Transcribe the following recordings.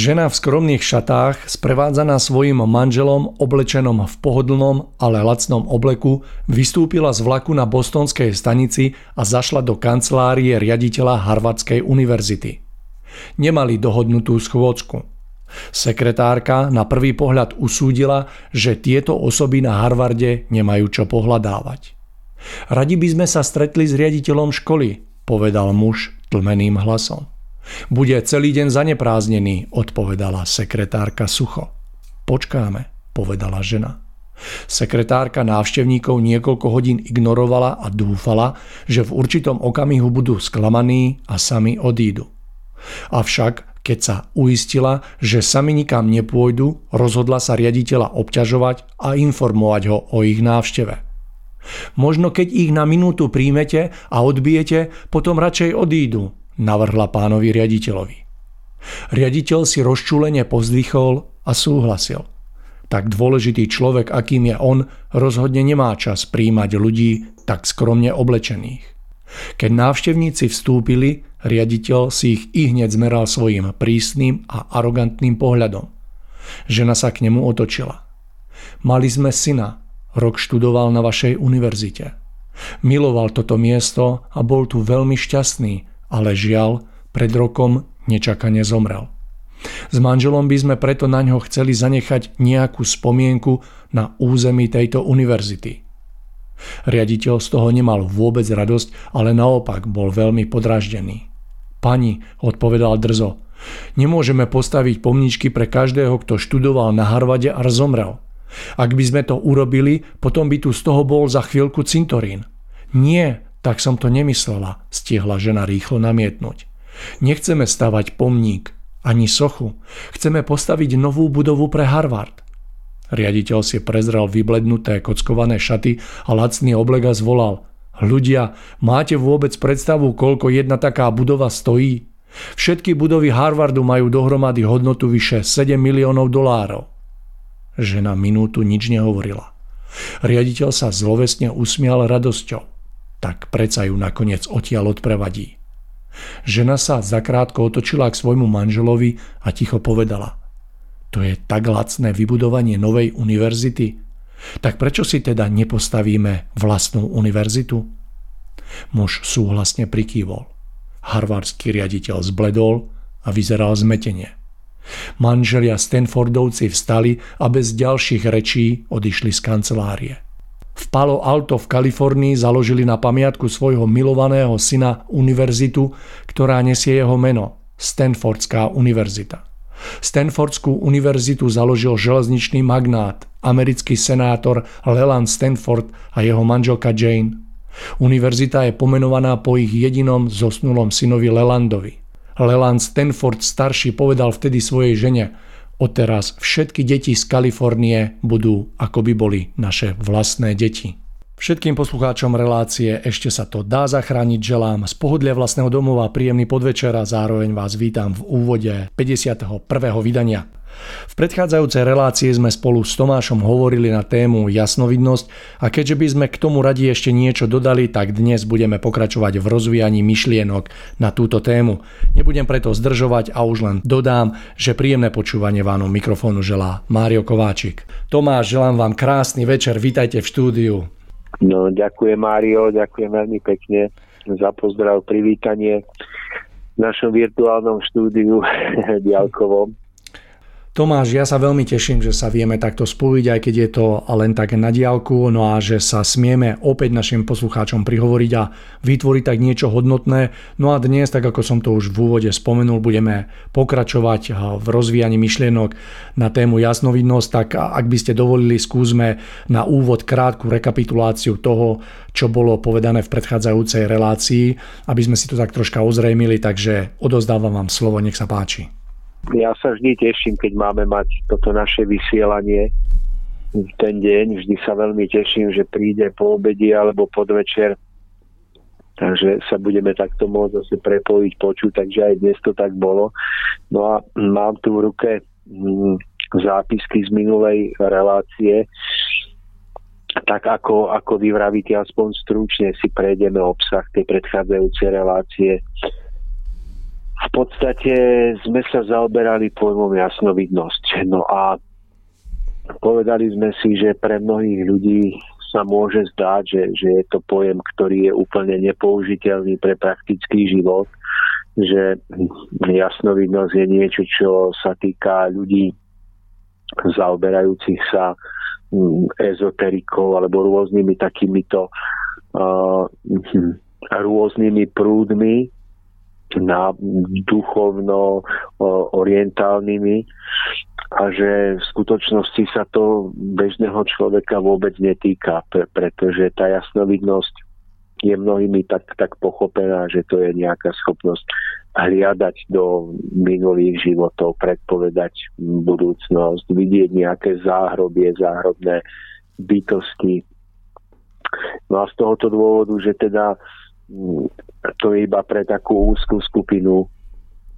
Žena v skromných šatách, sprevádzaná svojim manželom oblečenom v pohodlnom, ale lacnom obleku, vystúpila z vlaku na bostonskej stanici a zašla do kancelárie riaditeľa Harvardskej univerzity. Nemali dohodnutú schôdzku. Sekretárka na prvý pohľad usúdila, že tieto osoby na Harvarde nemajú čo pohľadávať. Radi by sme sa stretli s riaditeľom školy, povedal muž tlmeným hlasom. Bude celý deň zanepráznený, odpovedala sekretárka sucho. Počkáme, povedala žena. Sekretárka návštevníkov niekoľko hodín ignorovala a dúfala, že v určitom okamihu budú sklamaní a sami odídu. Avšak, Keď sa uistila, že sami nikam nepôjdu, rozhodla sa riaditeľa obťažovať a informovať ho o ich návšteve. Možno keď ich na minútu príjmete a odbijete, potom radšej odídu, navrhla pánovi riaditeľovi. Riaditeľ si rozčúlenie pozdvichol a súhlasil. Tak dôležitý človek, akým je on, rozhodne nemá čas príjmať ľudí tak skromne oblečených. Keď návštevníci vstúpili, riaditeľ si ich i hneď zmeral svojim prísnym a arogantným pohľadom. Žena sa k nemu otočila. Mali sme syna, Rok študoval na vašej univerzite. Miloval toto miesto a bol tu veľmi šťastný, ale žiaľ, pred rokom nečakane zomrel. S manželom by sme preto na ňo chceli zanechať nejakú spomienku na území tejto univerzity. Riaditeľ z toho nemal vôbec radosť, ale naopak bol veľmi podraždený. Pani, odpovedal drzo, nemôžeme postaviť pomničky pre každého, kto študoval na Harvade a zomrel. Ak by sme to urobili, potom by tu z toho bol za chvíľku cintorín. Nie, tak som to nemyslela, stiehla žena rýchlo namietnúť. Nechceme stavať pomník, ani sochu. Chceme postaviť novú budovu pre Harvard. Riaditeľ si prezrel vyblednuté kockované šaty a lacný oblek a zvolal. Ľudia, máte vôbec predstavu, koľko jedna taká budova stojí? Všetky budovy Harvardu majú dohromady hodnotu vyše 7 miliónov dolárov. Žena minútu nič nehovorila. Riaditeľ sa zlovesne usmial radosťou. Tak preca ju nakoniec odtiaľ odprevadí. Žena sa zakrátko otočila k svojmu manželovi a ticho povedala. To je tak lacné vybudovanie novej univerzity. Tak prečo si teda nepostavíme vlastnú univerzitu? Muž súhlasne prikývol. Harvardský riaditeľ zbledol a vyzeral zmetenie. Manželia Stanfordovci vstali a bez ďalších rečí odišli z kancelárie. V Palo Alto v Kalifornii založili na pamiatku svojho milovaného syna univerzitu, ktorá nesie jeho meno Stanfordská univerzita. Stanfordskú univerzitu založil železničný magnát, americký senátor Leland Stanford a jeho manželka Jane. Univerzita je pomenovaná po ich jedinom zosnulom synovi Lelandovi. Leland Stanford starší povedal vtedy svojej žene, odteraz všetky deti z Kalifornie budú ako by boli naše vlastné deti. Všetkým poslucháčom relácie ešte sa to dá zachrániť, želám z pohodlia vlastného domova príjemný podvečer a zároveň vás vítam v úvode 51. vydania. V predchádzajúcej relácii sme spolu s Tomášom hovorili na tému jasnovidnosť a keďže by sme k tomu radi ešte niečo dodali, tak dnes budeme pokračovať v rozvíjaní myšlienok na túto tému. Nebudem preto zdržovať a už len dodám, že príjemné počúvanie vám mikrofónu želá Mário Kováčik. Tomáš, želám vám krásny večer, vítajte v štúdiu. No, ďakujem Mário, ďakujem veľmi pekne za pozdrav, privítanie v našom virtuálnom štúdiu diálkovom. Tomáš, ja sa veľmi teším, že sa vieme takto spojiť, aj keď je to len tak na diálku, no a že sa smieme opäť našim poslucháčom prihovoriť a vytvoriť tak niečo hodnotné. No a dnes, tak ako som to už v úvode spomenul, budeme pokračovať v rozvíjaní myšlienok na tému jasnovidnosť, tak ak by ste dovolili, skúsme na úvod krátku rekapituláciu toho, čo bolo povedané v predchádzajúcej relácii, aby sme si to tak troška ozrejmili, takže odozdávam vám slovo, nech sa páči. Ja sa vždy teším, keď máme mať toto naše vysielanie ten deň. Vždy sa veľmi teším, že príde po obedi alebo podvečer. Takže sa budeme takto môcť zase prepojiť, počuť, takže aj dnes to tak bolo. No a mám tu v ruke mm, zápisky z minulej relácie, tak ako, ako vy vravíte, aspoň stručne si prejdeme obsah tej predchádzajúcej relácie v podstate sme sa zaoberali pojmom jasnovidnosť. No a povedali sme si, že pre mnohých ľudí sa môže zdáť, že, že je to pojem, ktorý je úplne nepoužiteľný pre praktický život, že jasnovidnosť je niečo, čo sa týka ľudí zaoberajúcich sa mm, ezoterikou alebo rôznymi takýmito uh, rôznymi prúdmi na duchovno orientálnymi a že v skutočnosti sa to bežného človeka vôbec netýka, pretože tá jasnovidnosť je mnohými tak, tak pochopená, že to je nejaká schopnosť hliadať do minulých životov, predpovedať budúcnosť, vidieť nejaké záhrobie, záhrobné bytosti. No a z tohoto dôvodu, že teda to je iba pre takú úzkú skupinu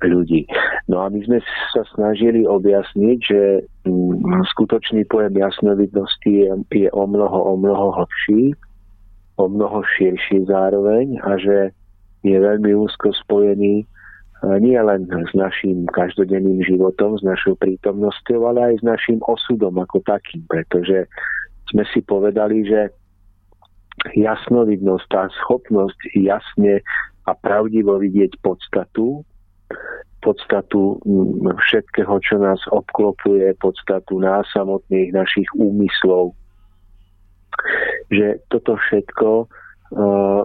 ľudí. No a my sme sa snažili objasniť, že mm, skutočný pojem jasnovidnosti je, je o mnoho, o mnoho hlbší, o mnoho širší zároveň a že je veľmi úzko spojený nie len s našim každodenným životom, s našou prítomnosťou, ale aj s našim osudom ako takým, pretože sme si povedali, že jasnovidnosť, tá schopnosť jasne a pravdivo vidieť podstatu, podstatu mm, všetkého, čo nás obklopuje, podstatu nás samotných, našich úmyslov, že toto všetko uh,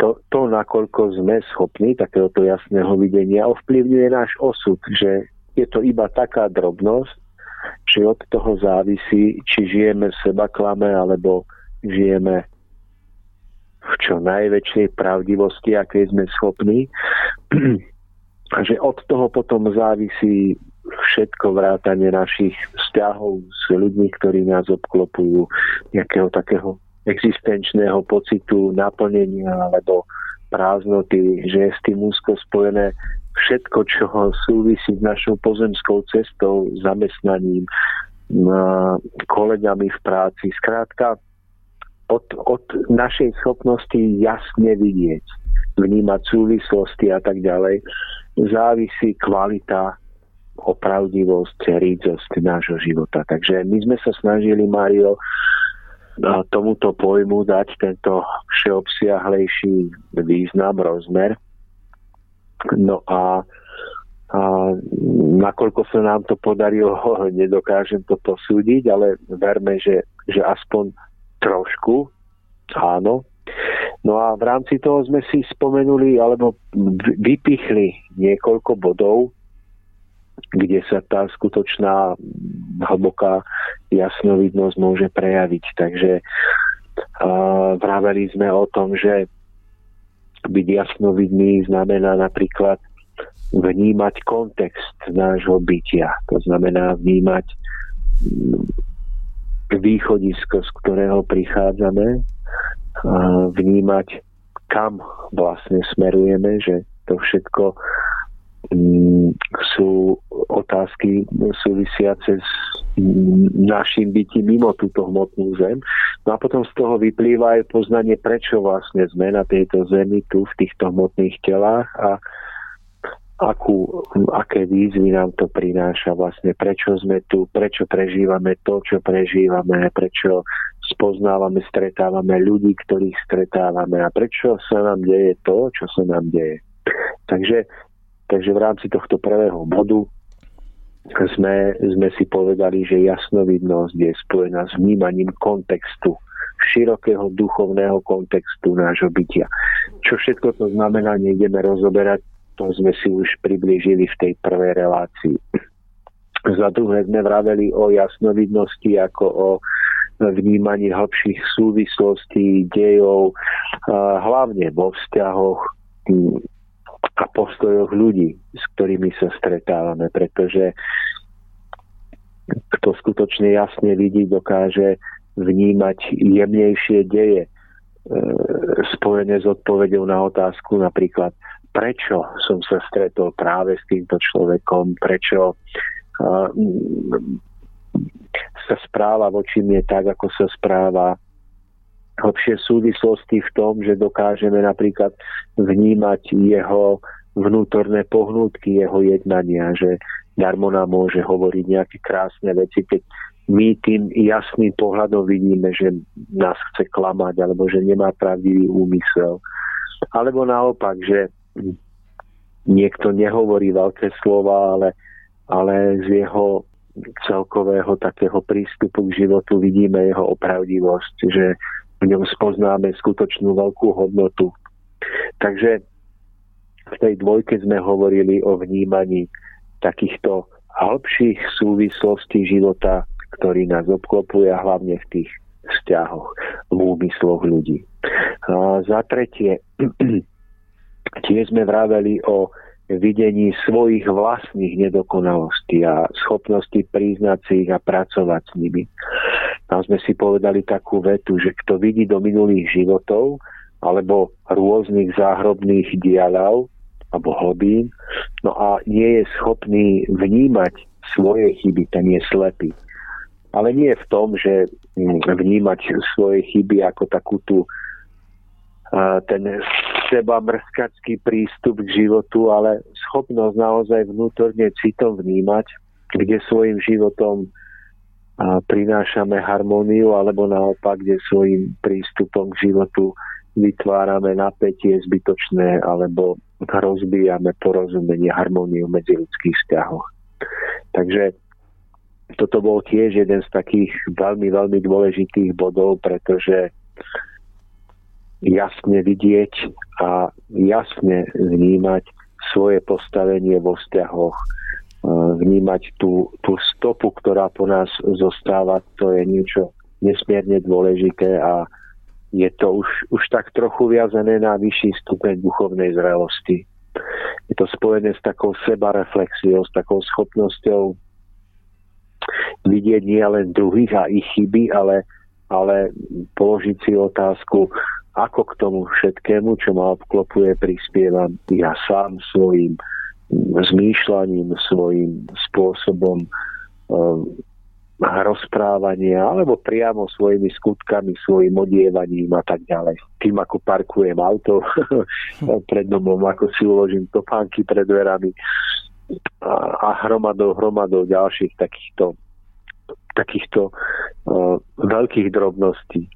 to, to, nakoľko sme schopní takéhoto jasného videnia, ovplyvňuje náš osud, že je to iba taká drobnosť, že od toho závisí, či žijeme seba klame, alebo žijeme v čo najväčšej pravdivosti, aké sme schopní. A že od toho potom závisí všetko vrátanie našich vzťahov s ľuďmi, ktorí nás obklopujú, nejakého takého existenčného pocitu naplnenia alebo prázdnoty, že je s tým úzko spojené všetko, čo súvisí s našou pozemskou cestou, zamestnaním, kolegami v práci. Skrátka, od, od našej schopnosti jasne vidieť, vnímať súvislosti a tak ďalej, závisí kvalita, opravdivosť, rídzosť nášho života. Takže my sme sa snažili, Mario, tomuto pojmu dať tento všeobsiahlejší význam, rozmer. No a, a nakoľko sa nám to podarilo, nedokážem to posúdiť, ale verme, že, že aspoň trošku áno. No a v rámci toho sme si spomenuli alebo vypichli niekoľko bodov, kde sa tá skutočná hlboká jasnovidnosť môže prejaviť. Takže uh, vraveli sme o tom, že byť jasnovidný znamená napríklad vnímať kontext nášho bytia. To znamená vnímať východisko, z ktorého prichádzame, vnímať, kam vlastne smerujeme, že to všetko Mm, sú otázky súvisiace s našim bytím mimo túto hmotnú zem. No a potom z toho vyplýva aj poznanie, prečo vlastne sme na tejto zemi tu v týchto hmotných telách a akú, aké výzvy nám to prináša vlastne, prečo sme tu, prečo prežívame to, čo prežívame, prečo spoznávame, stretávame ľudí, ktorých stretávame a prečo sa nám deje to, čo sa nám deje. Takže Takže v rámci tohto prvého bodu sme, sme si povedali, že jasnovidnosť je spojená s vnímaním kontextu, širokého duchovného kontextu nášho bytia. Čo všetko to znamená, nejdeme rozoberať, to sme si už priblížili v tej prvej relácii. Za druhé sme vraveli o jasnovidnosti ako o vnímaní hlbších súvislostí, dejov, hlavne vo vzťahoch a postojoch ľudí, s ktorými sa stretávame, pretože kto skutočne jasne vidí, dokáže vnímať jemnejšie deje e, spojené s odpovedou na otázku napríklad, prečo som sa stretol práve s týmto človekom, prečo e, sa správa voči mne tak, ako sa správa hlbšie súvislosti v tom, že dokážeme napríklad vnímať jeho vnútorné pohnútky, jeho jednania, že darmo nám môže hovoriť nejaké krásne veci, keď my tým jasným pohľadom vidíme, že nás chce klamať, alebo že nemá pravdivý úmysel. Alebo naopak, že niekto nehovorí veľké slova, ale, ale z jeho celkového takého prístupu k životu vidíme jeho opravdivosť, že v ňom spoznáme skutočnú veľkú hodnotu. Takže v tej dvojke sme hovorili o vnímaní takýchto hĺbších súvislostí života, ktorý nás obklopuje hlavne v tých vzťahoch, v úmysloch ľudí. A za tretie, tiež sme vraveli o videní svojich vlastných nedokonalostí a schopnosti priznať si ich a pracovať s nimi. Tam sme si povedali takú vetu, že kto vidí do minulých životov alebo rôznych záhrobných dialov alebo hlbín, no a nie je schopný vnímať svoje chyby, ten je slepý. Ale nie v tom, že mm, vnímať svoje chyby ako takú tú ten seba mrskačský prístup k životu, ale schopnosť naozaj vnútorne citom vnímať, kde svojim životom prinášame harmóniu, alebo naopak, kde svojim prístupom k životu vytvárame napätie zbytočné, alebo rozbíjame porozumenie, harmóniu medzi ľudských vzťahoch. Takže toto bol tiež jeden z takých veľmi, veľmi dôležitých bodov, pretože jasne vidieť a jasne vnímať svoje postavenie vo vzťahoch, e, vnímať tú, tú stopu, ktorá po nás zostáva, to je niečo nesmierne dôležité a je to už, už tak trochu viazené na vyšší stupeň duchovnej zrelosti. Je to spojené s takou sebareflexiou, s takou schopnosťou vidieť nie len druhých a ich chyby, ale, ale položiť si otázku, ako k tomu všetkému, čo ma obklopuje, prispievam ja sám svojim zmýšľaním, svojim spôsobom um, rozprávania, alebo priamo svojimi skutkami, svojim odievaním a tak ďalej. Tým, ako parkujem auto pred domom, ako si uložím topánky pred dverami a, a hromadou, hromadou ďalších takýchto takýchto uh, veľkých drobností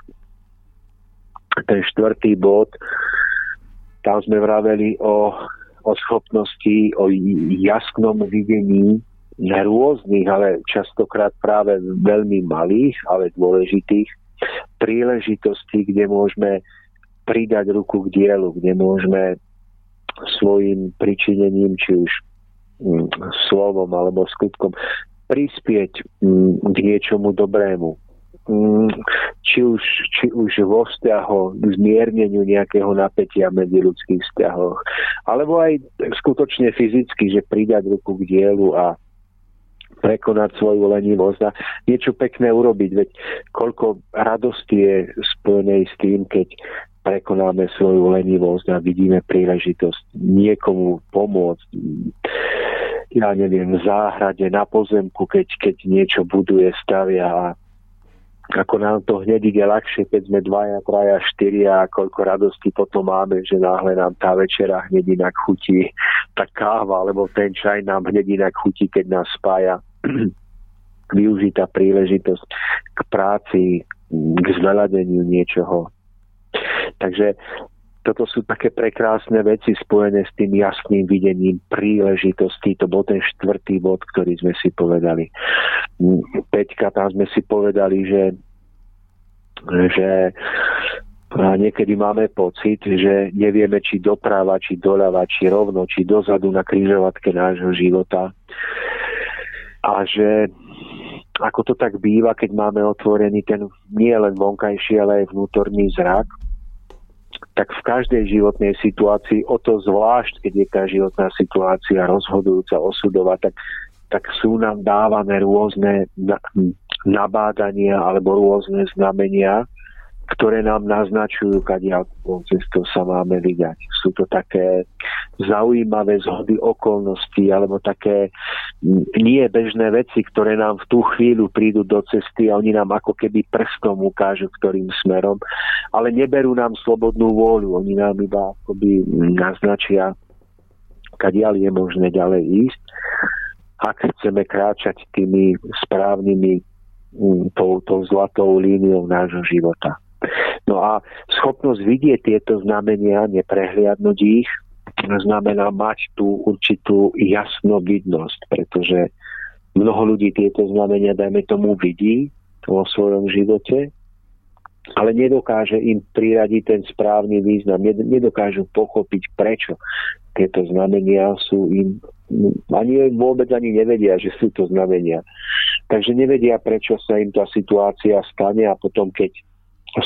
ten štvrtý bod, tam sme vraveli o, o schopnosti, o jasnom videní rôznych, ale častokrát práve veľmi malých, ale dôležitých príležitostí, kde môžeme pridať ruku k dielu, kde môžeme svojim pričinením, či už mm, slovom alebo skutkom, prispieť mm, k niečomu dobrému. Mm, či už, či už vo vzťahu k zmierneniu nejakého napätia medzi ľudských vzťahoch, alebo aj skutočne fyzicky, že pridať ruku k dielu a prekonať svoju lenivosť a niečo pekné urobiť. Veď koľko radosti je spojenej s tým, keď prekonáme svoju lenivosť a vidíme príležitosť niekomu pomôcť ja neviem, v záhrade, na pozemku, keď, keď niečo buduje, stavia a ako nám to hneď ide ľahšie, keď sme dvaja, traja, štyria a koľko radosti potom máme, že náhle nám tá večera hneď inak chutí, tá káva alebo ten čaj nám hneď inak chutí, keď nás spája využitá príležitosť k práci, k zveľadeniu niečoho. Takže toto sú také prekrásne veci spojené s tým jasným videním príležitosti. To bol ten štvrtý bod, ktorý sme si povedali. Peťka, tam sme si povedali, že, že niekedy máme pocit, že nevieme, či doprava, či doľava, či rovno, či dozadu na križovatke nášho života. A že ako to tak býva, keď máme otvorený ten nie len vonkajší, ale aj vnútorný zrak, tak v každej životnej situácii, o to zvlášť, keď je tá životná situácia rozhodujúca, osudová, tak, tak sú nám dávané rôzne nabádania alebo rôzne znamenia, ktoré nám naznačujú, kadiaľkou cestou sa máme vydať. Sú to také zaujímavé zhody okolností alebo také nie bežné veci, ktoré nám v tú chvíľu prídu do cesty a oni nám ako keby prstom ukážu, ktorým smerom, ale neberú nám slobodnú vôľu. Oni nám iba akoby naznačia, kadiaľ je možné ďalej ísť, ak chceme kráčať tými správnymi tou zlatou líniou nášho života. No a schopnosť vidieť tieto znamenia, neprehliadnúť ich, znamená mať tú určitú jasnovidnosť, pretože mnoho ľudí tieto znamenia, dajme tomu, vidí vo svojom živote, ale nedokáže im priradiť ten správny význam, nedokážu pochopiť, prečo tieto znamenia sú im, ani vôbec ani nevedia, že sú to znamenia. Takže nevedia, prečo sa im tá situácia stane a potom, keď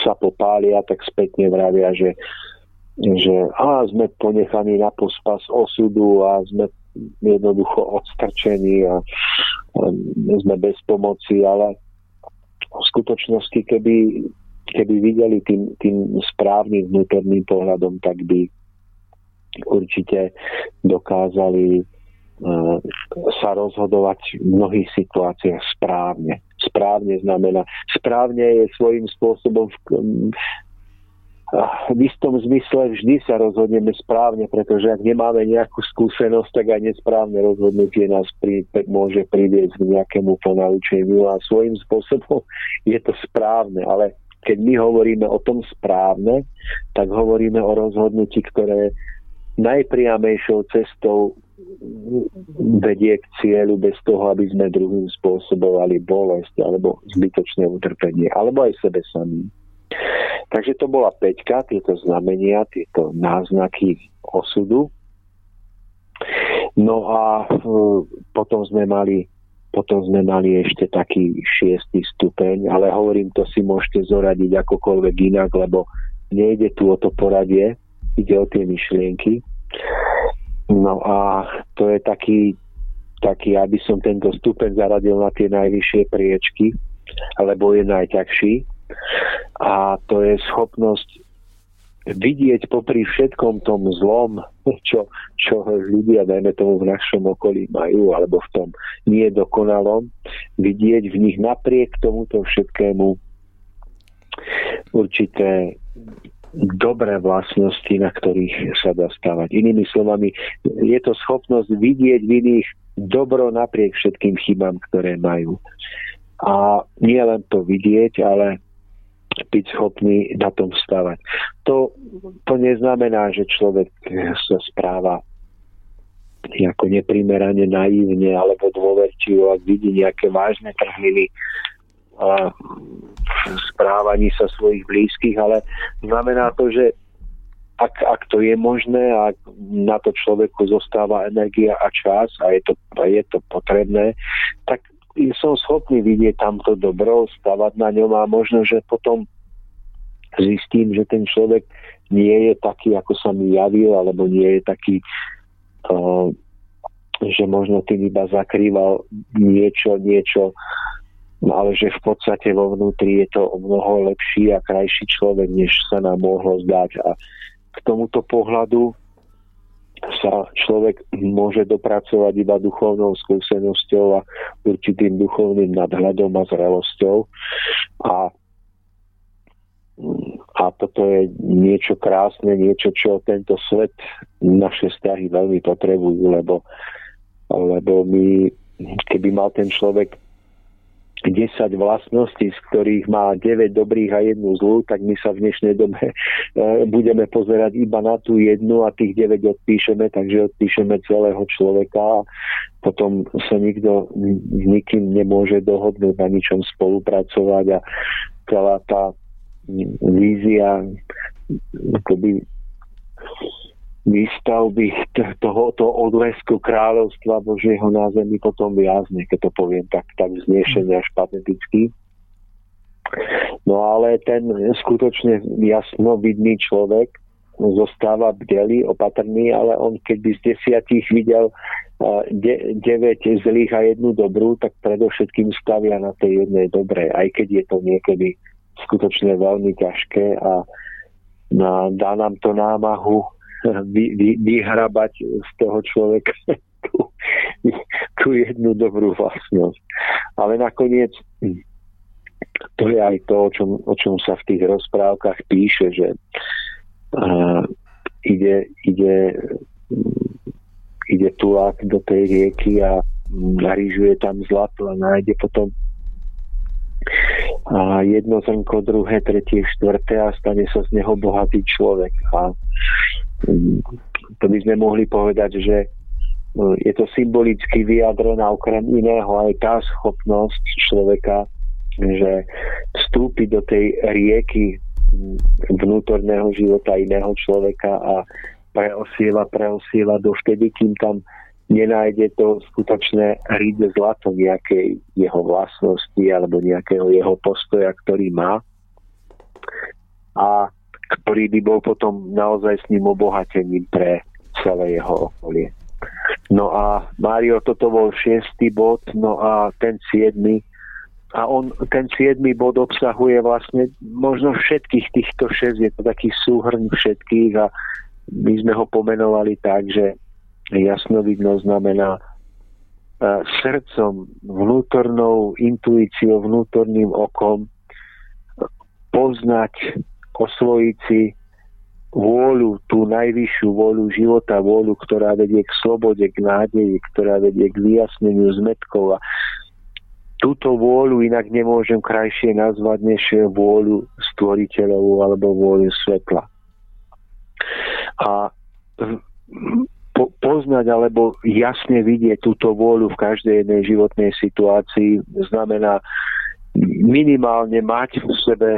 sa popália, tak spätne vravia, že, že á, sme ponechaní na pospas osudu a sme jednoducho odstrčení a, a sme bez pomoci, ale v skutočnosti, keby, keby videli tým, tým správnym vnútorným pohľadom, tak by určite dokázali sa rozhodovať v mnohých situáciách správne. Správne znamená, správne je svojím spôsobom v, v istom zmysle vždy sa rozhodneme správne, pretože ak nemáme nejakú skúsenosť, tak aj nesprávne rozhodnutie nás pri, môže priviesť k nejakému ponaučeniu. A svojím spôsobom je to správne, ale keď my hovoríme o tom správne, tak hovoríme o rozhodnutí, ktoré najpriamejšou cestou vedie k cieľu bez toho, aby sme druhým spôsobovali bolesť alebo zbytočné utrpenie, alebo aj sebe samým. Takže to bola peťka, tieto znamenia, tieto náznaky osudu. No a e, potom sme mali potom sme mali ešte taký šiestý stupeň, ale hovorím, to si môžete zoradiť akokoľvek inak, lebo nejde tu o to poradie, ide o tie myšlienky. No a to je taký, taký, aby som tento stupeň zaradil na tie najvyššie priečky, lebo je najťažší. A to je schopnosť vidieť popri všetkom tom zlom, čo, čo ľudia, dajme tomu v našom okolí majú, alebo v tom nie dokonalom, vidieť v nich napriek tomuto všetkému určité dobré vlastnosti, na ktorých sa dá stávať. Inými slovami, je to schopnosť vidieť v iných dobro napriek všetkým chybám, ktoré majú. A nie len to vidieť, ale byť schopný na tom vstávať. To, to neznamená, že človek sa správa ako neprimerane naivne alebo dôverčivo, ak vidí nejaké vážne trhliny správaní sa svojich blízkych, ale znamená to, že ak, ak to je možné a na to človeku zostáva energia a čas a je to, a je to potrebné, tak som schopný vidieť tamto dobro, stavať na ňom a možno, že potom zistím, že ten človek nie je taký, ako sa mi javil, alebo nie je taký, uh, že možno tým iba zakrýval niečo, niečo No ale že v podstate vo vnútri je to o mnoho lepší a krajší človek, než sa nám mohlo zdať. A k tomuto pohľadu sa človek môže dopracovať iba duchovnou skúsenosťou a určitým duchovným nadhľadom a zrelosťou. A, a toto je niečo krásne, niečo, čo tento svet, naše vzťahy veľmi potrebujú, lebo, lebo my, keby mal ten človek 10 vlastností, z ktorých má 9 dobrých a jednu zlú, tak my sa v dnešnej dobe e, budeme pozerať iba na tú jednu a tých 9 odpíšeme, takže odpíšeme celého človeka a potom sa nikto s nikým nemôže dohodnúť na ničom spolupracovať a celá tá vízia akoby výstavby tohoto odlesku kráľovstva Božieho na zemi potom viazne, keď to poviem tak, tak znešene až pateticky. No ale ten skutočne jasno vidný človek zostáva bdelý, opatrný, ale on keď by z desiatich videl de- 9 zlých a jednu dobrú, tak predovšetkým stavia na tej jednej dobrej, aj keď je to niekedy skutočne veľmi ťažké a dá nám to námahu vy, vy, vyhrabať z toho človeka tú, tú jednu dobrú vlastnosť. Ale nakoniec to je aj to, o čom, o čom sa v tých rozprávkach píše, že uh, ide, ide, ide tulák do tej rieky a narížuje tam zlato a nájde potom a jedno zrnko, druhé, tretie, štvrté a stane sa z neho bohatý človek. A to by sme mohli povedať, že e, je to symbolicky vyjadrená okrem iného aj tá schopnosť človeka, že vstúpi do tej rieky vnútorného života iného človeka a preosiela, preosiela dovtedy, kým tam nenájde to skutočné ríde zlato nejakej jeho vlastnosti alebo nejakého jeho postoja, ktorý má. a ktorý by bol potom naozaj s ním obohatením pre celé jeho okolie. No a Mário, toto bol šiestý bod, no a ten siedmy, a on, ten siedmy bod obsahuje vlastne možno všetkých týchto šesť, je to taký súhrn všetkých a my sme ho pomenovali tak, že jasnovidno znamená srdcom, vnútornou intuíciou, vnútorným okom poznať, osvojiť si vôľu, tú najvyššiu vôľu života, vôľu, ktorá vedie k slobode, k nádeji, ktorá vedie k vyjasneniu zmetkov. A túto vôľu inak nemôžem krajšie nazvať než vôľu stvoriteľovú alebo vôľu svetla. A po, poznať alebo jasne vidieť túto vôľu v každej jednej životnej situácii znamená minimálne mať v sebe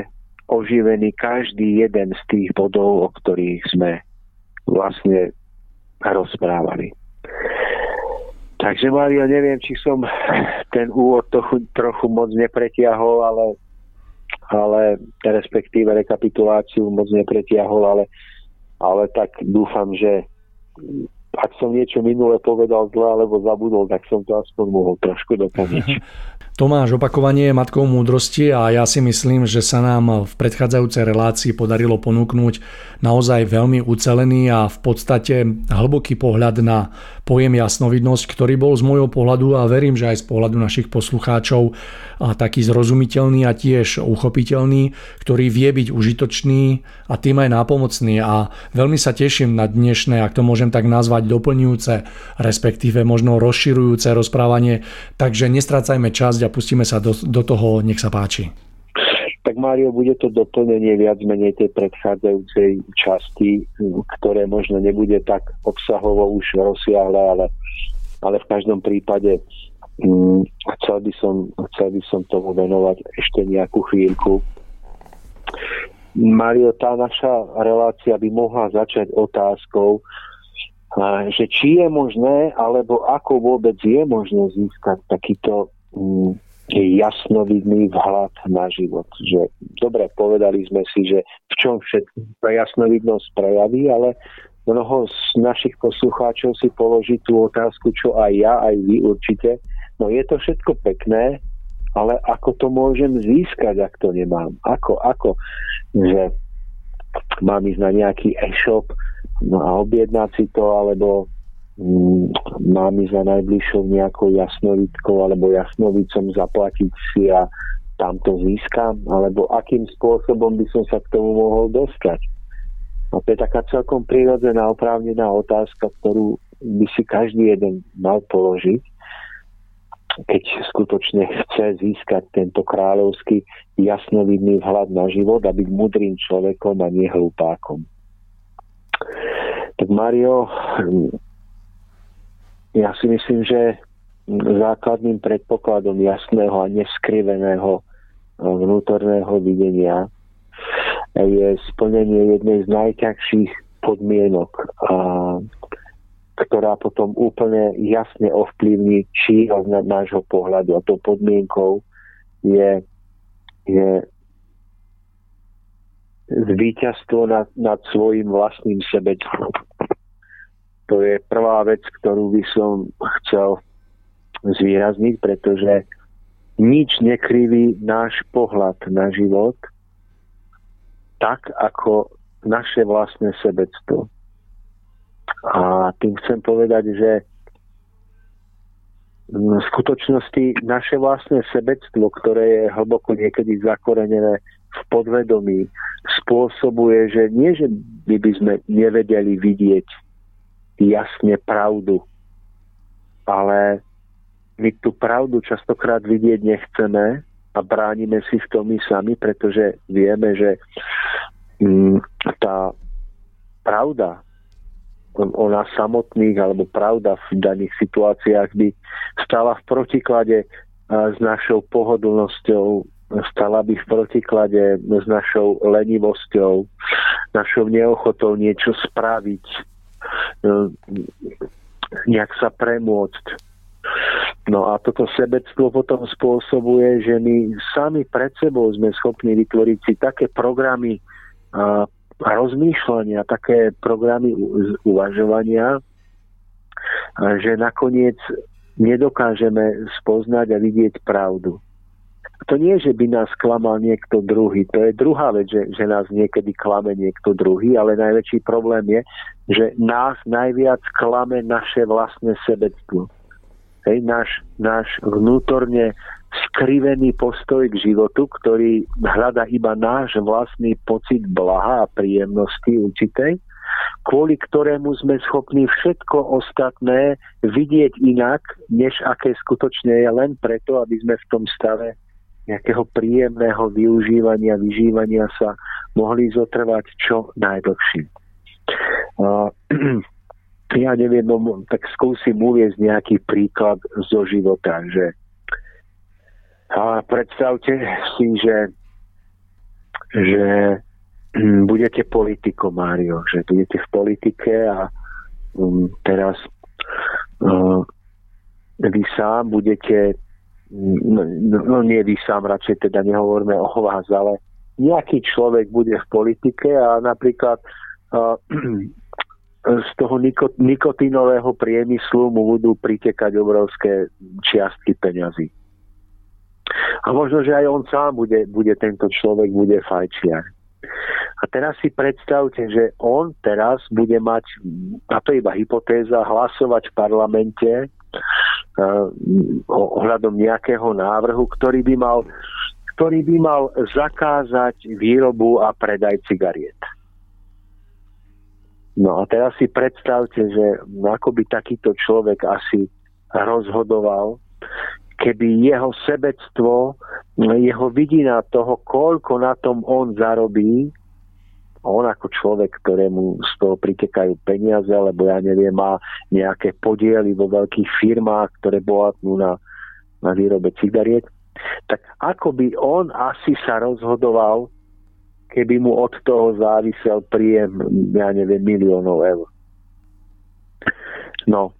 oživený každý jeden z tých bodov, o ktorých sme vlastne rozprávali. Takže Mario, neviem, či som ten úvod trochu, trochu moc nepretiahol, ale, ale respektíve rekapituláciu moc nepretiahol, ale, ale tak dúfam, že ak som niečo minule povedal zle alebo zabudol, tak som to aspoň mohol trošku doplniť. Tomáš, opakovanie je matkou múdrosti a ja si myslím, že sa nám v predchádzajúcej relácii podarilo ponúknuť naozaj veľmi ucelený a v podstate hlboký pohľad na pojem jasnovidnosť, ktorý bol z môjho pohľadu a verím, že aj z pohľadu našich poslucháčov a taký zrozumiteľný a tiež uchopiteľný, ktorý vie byť užitočný a tým aj nápomocný a veľmi sa teším na dnešné, ak to môžem tak nazvať, doplňujúce, respektíve možno rozširujúce rozprávanie, takže nestrácajme časť a pustíme sa do, do toho, nech sa páči. Tak Mário, bude to doplnenie viac menej tej predchádzajúcej časti, ktoré možno nebude tak obsahovo už rozsiahle, ale, ale v každom prípade um, chcel, by som, chcel by som tomu venovať ešte nejakú chvíľku. Mario, tá naša relácia by mohla začať otázkou, že či je možné, alebo ako vôbec je možné získať takýto Mm, jasnovidný vhľad na život. Že, dobre, povedali sme si, že v čom všetko jasnovidnosť prejaví, ale mnoho z našich poslucháčov si položí tú otázku, čo aj ja, aj vy určite. No je to všetko pekné, ale ako to môžem získať, ak to nemám? Ako, ako? Že mám ísť na nejaký e-shop no a objednať si to, alebo Mm, mám ísť za najbližšou nejakou jasnovitkou alebo jasnovicom zaplatiť si a tam to získam, alebo akým spôsobom by som sa k tomu mohol dostať. A to je taká celkom prirodzená, oprávnená otázka, ktorú by si každý jeden mal položiť, keď skutočne chce získať tento kráľovský jasnovidný vhľad na život a byť mudrým človekom a nie hlupákom. Tak Mario, ja si myslím, že základným predpokladom jasného a neskriveného eh, vnútorného videnia je splnenie jednej z najťažších podmienok, a, ktorá potom úplne jasne ovplyvní z nášho pohľadu. A tou podmienkou je, je víťazstvo nad, nad svojim vlastným sebectvom. To je prvá vec, ktorú by som chcel zvýrazniť, pretože nič nekriví náš pohľad na život tak, ako naše vlastné sebectvo. A tým chcem povedať, že v skutočnosti naše vlastné sebectvo, ktoré je hlboko niekedy zakorenené v podvedomí, spôsobuje, že nie, že my by sme nevedeli vidieť jasne pravdu. Ale my tú pravdu častokrát vidieť nechceme a bránime si v tom my sami, pretože vieme, že mm, tá pravda o nás samotných alebo pravda v daných situáciách by stala v protiklade s našou pohodlnosťou, stala by v protiklade s našou lenivosťou, našou neochotou niečo spraviť, E, nejak sa premôcť. No a toto sebectvo potom spôsobuje, že my sami pred sebou sme schopní vytvoriť si také programy a, rozmýšľania, také programy uvažovania, že nakoniec nedokážeme spoznať a vidieť pravdu. To nie, že by nás klamal niekto druhý, to je druhá vec, že, že nás niekedy klame niekto druhý, ale najväčší problém je, že nás najviac klame naše vlastné sebectvo. Hej, náš, náš vnútorne skrivený postoj k životu, ktorý hľada iba náš vlastný pocit blaha a príjemnosti určitej, kvôli ktorému sme schopní všetko ostatné vidieť inak, než aké skutočne je, len preto, aby sme v tom stave nejakého príjemného využívania, vyžívania sa mohli zotrvať čo najdlhšie. ja neviem, no, tak skúsim uviezť nejaký príklad zo života, že a predstavte si, že, že hm, budete politiko, Mário, že budete v politike a um, teraz uh, vy sám budete no, nie vy sám, radšej teda nehovoríme o vás, ale nejaký človek bude v politike a napríklad uh, z toho nikotínového priemyslu mu budú pritekať obrovské čiastky peňazí. A možno, že aj on sám bude, bude tento človek, bude fajčiar. A teraz si predstavte, že on teraz bude mať, a to je iba hypotéza, hlasovať v parlamente ohľadom nejakého návrhu, ktorý by mal ktorý by mal zakázať výrobu a predaj cigariet. No a teraz si predstavte, že ako by takýto človek asi rozhodoval, keby jeho sebectvo, jeho vidina toho, koľko na tom on zarobí, on ako človek, ktorému z toho pritekajú peniaze, alebo ja neviem, má nejaké podiely vo veľkých firmách, ktoré bohatnú na, na výrobe cigariet, tak ako by on asi sa rozhodoval, keby mu od toho závisel príjem, ja neviem, miliónov eur. No,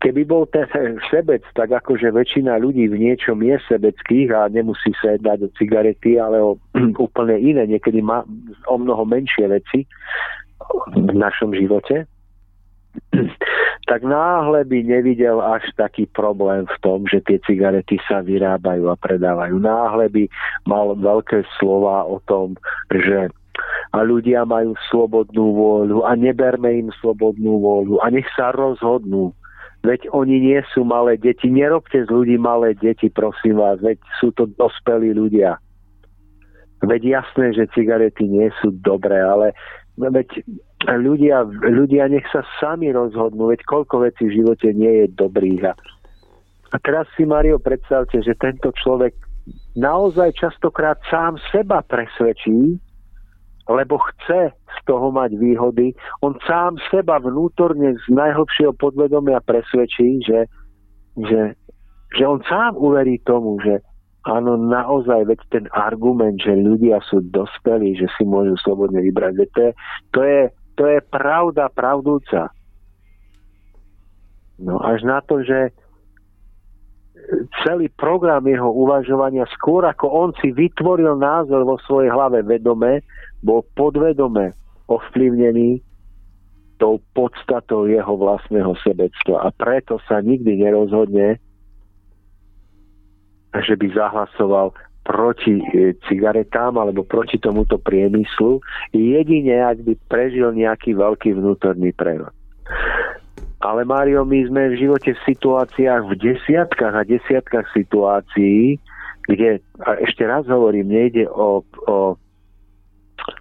keby bol ten sebec, tak akože väčšina ľudí v niečom je sebeckých a nemusí sa jednať o cigarety, ale o úplne iné, niekedy má o mnoho menšie veci v našom živote, tak náhle by nevidel až taký problém v tom, že tie cigarety sa vyrábajú a predávajú. Náhle by mal veľké slova o tom, že a ľudia majú slobodnú vôľu a neberme im slobodnú vôľu a nech sa rozhodnú. Veď oni nie sú malé deti. Nerobte z ľudí malé deti, prosím vás. Veď sú to dospelí ľudia. Veď jasné, že cigarety nie sú dobré, ale veď ľudia, ľudia nech sa sami rozhodnú, veď koľko vecí v živote nie je dobrých. A, a teraz si, Mario, predstavte, že tento človek naozaj častokrát sám seba presvedčí, lebo chce z toho mať výhody. On sám seba vnútorne z najhlbšieho podvedomia presvedčí, že, že, že on sám uverí tomu, že áno, naozaj, veď ten argument, že ľudia sú dospelí, že si môžu slobodne vybrať, veď to je, to je, to je pravda pravdúca. No až na to, že celý program jeho uvažovania, skôr ako on si vytvoril názor vo svojej hlave vedome, bol podvedome ovplyvnený tou podstatou jeho vlastného sebectva. A preto sa nikdy nerozhodne, že by zahlasoval proti e, cigaretám alebo proti tomuto priemyslu, jedine ak by prežil nejaký veľký vnútorný prerod. Ale Mário, my sme v živote v situáciách, v desiatkách a desiatkách situácií, kde, a ešte raz hovorím, nejde o, o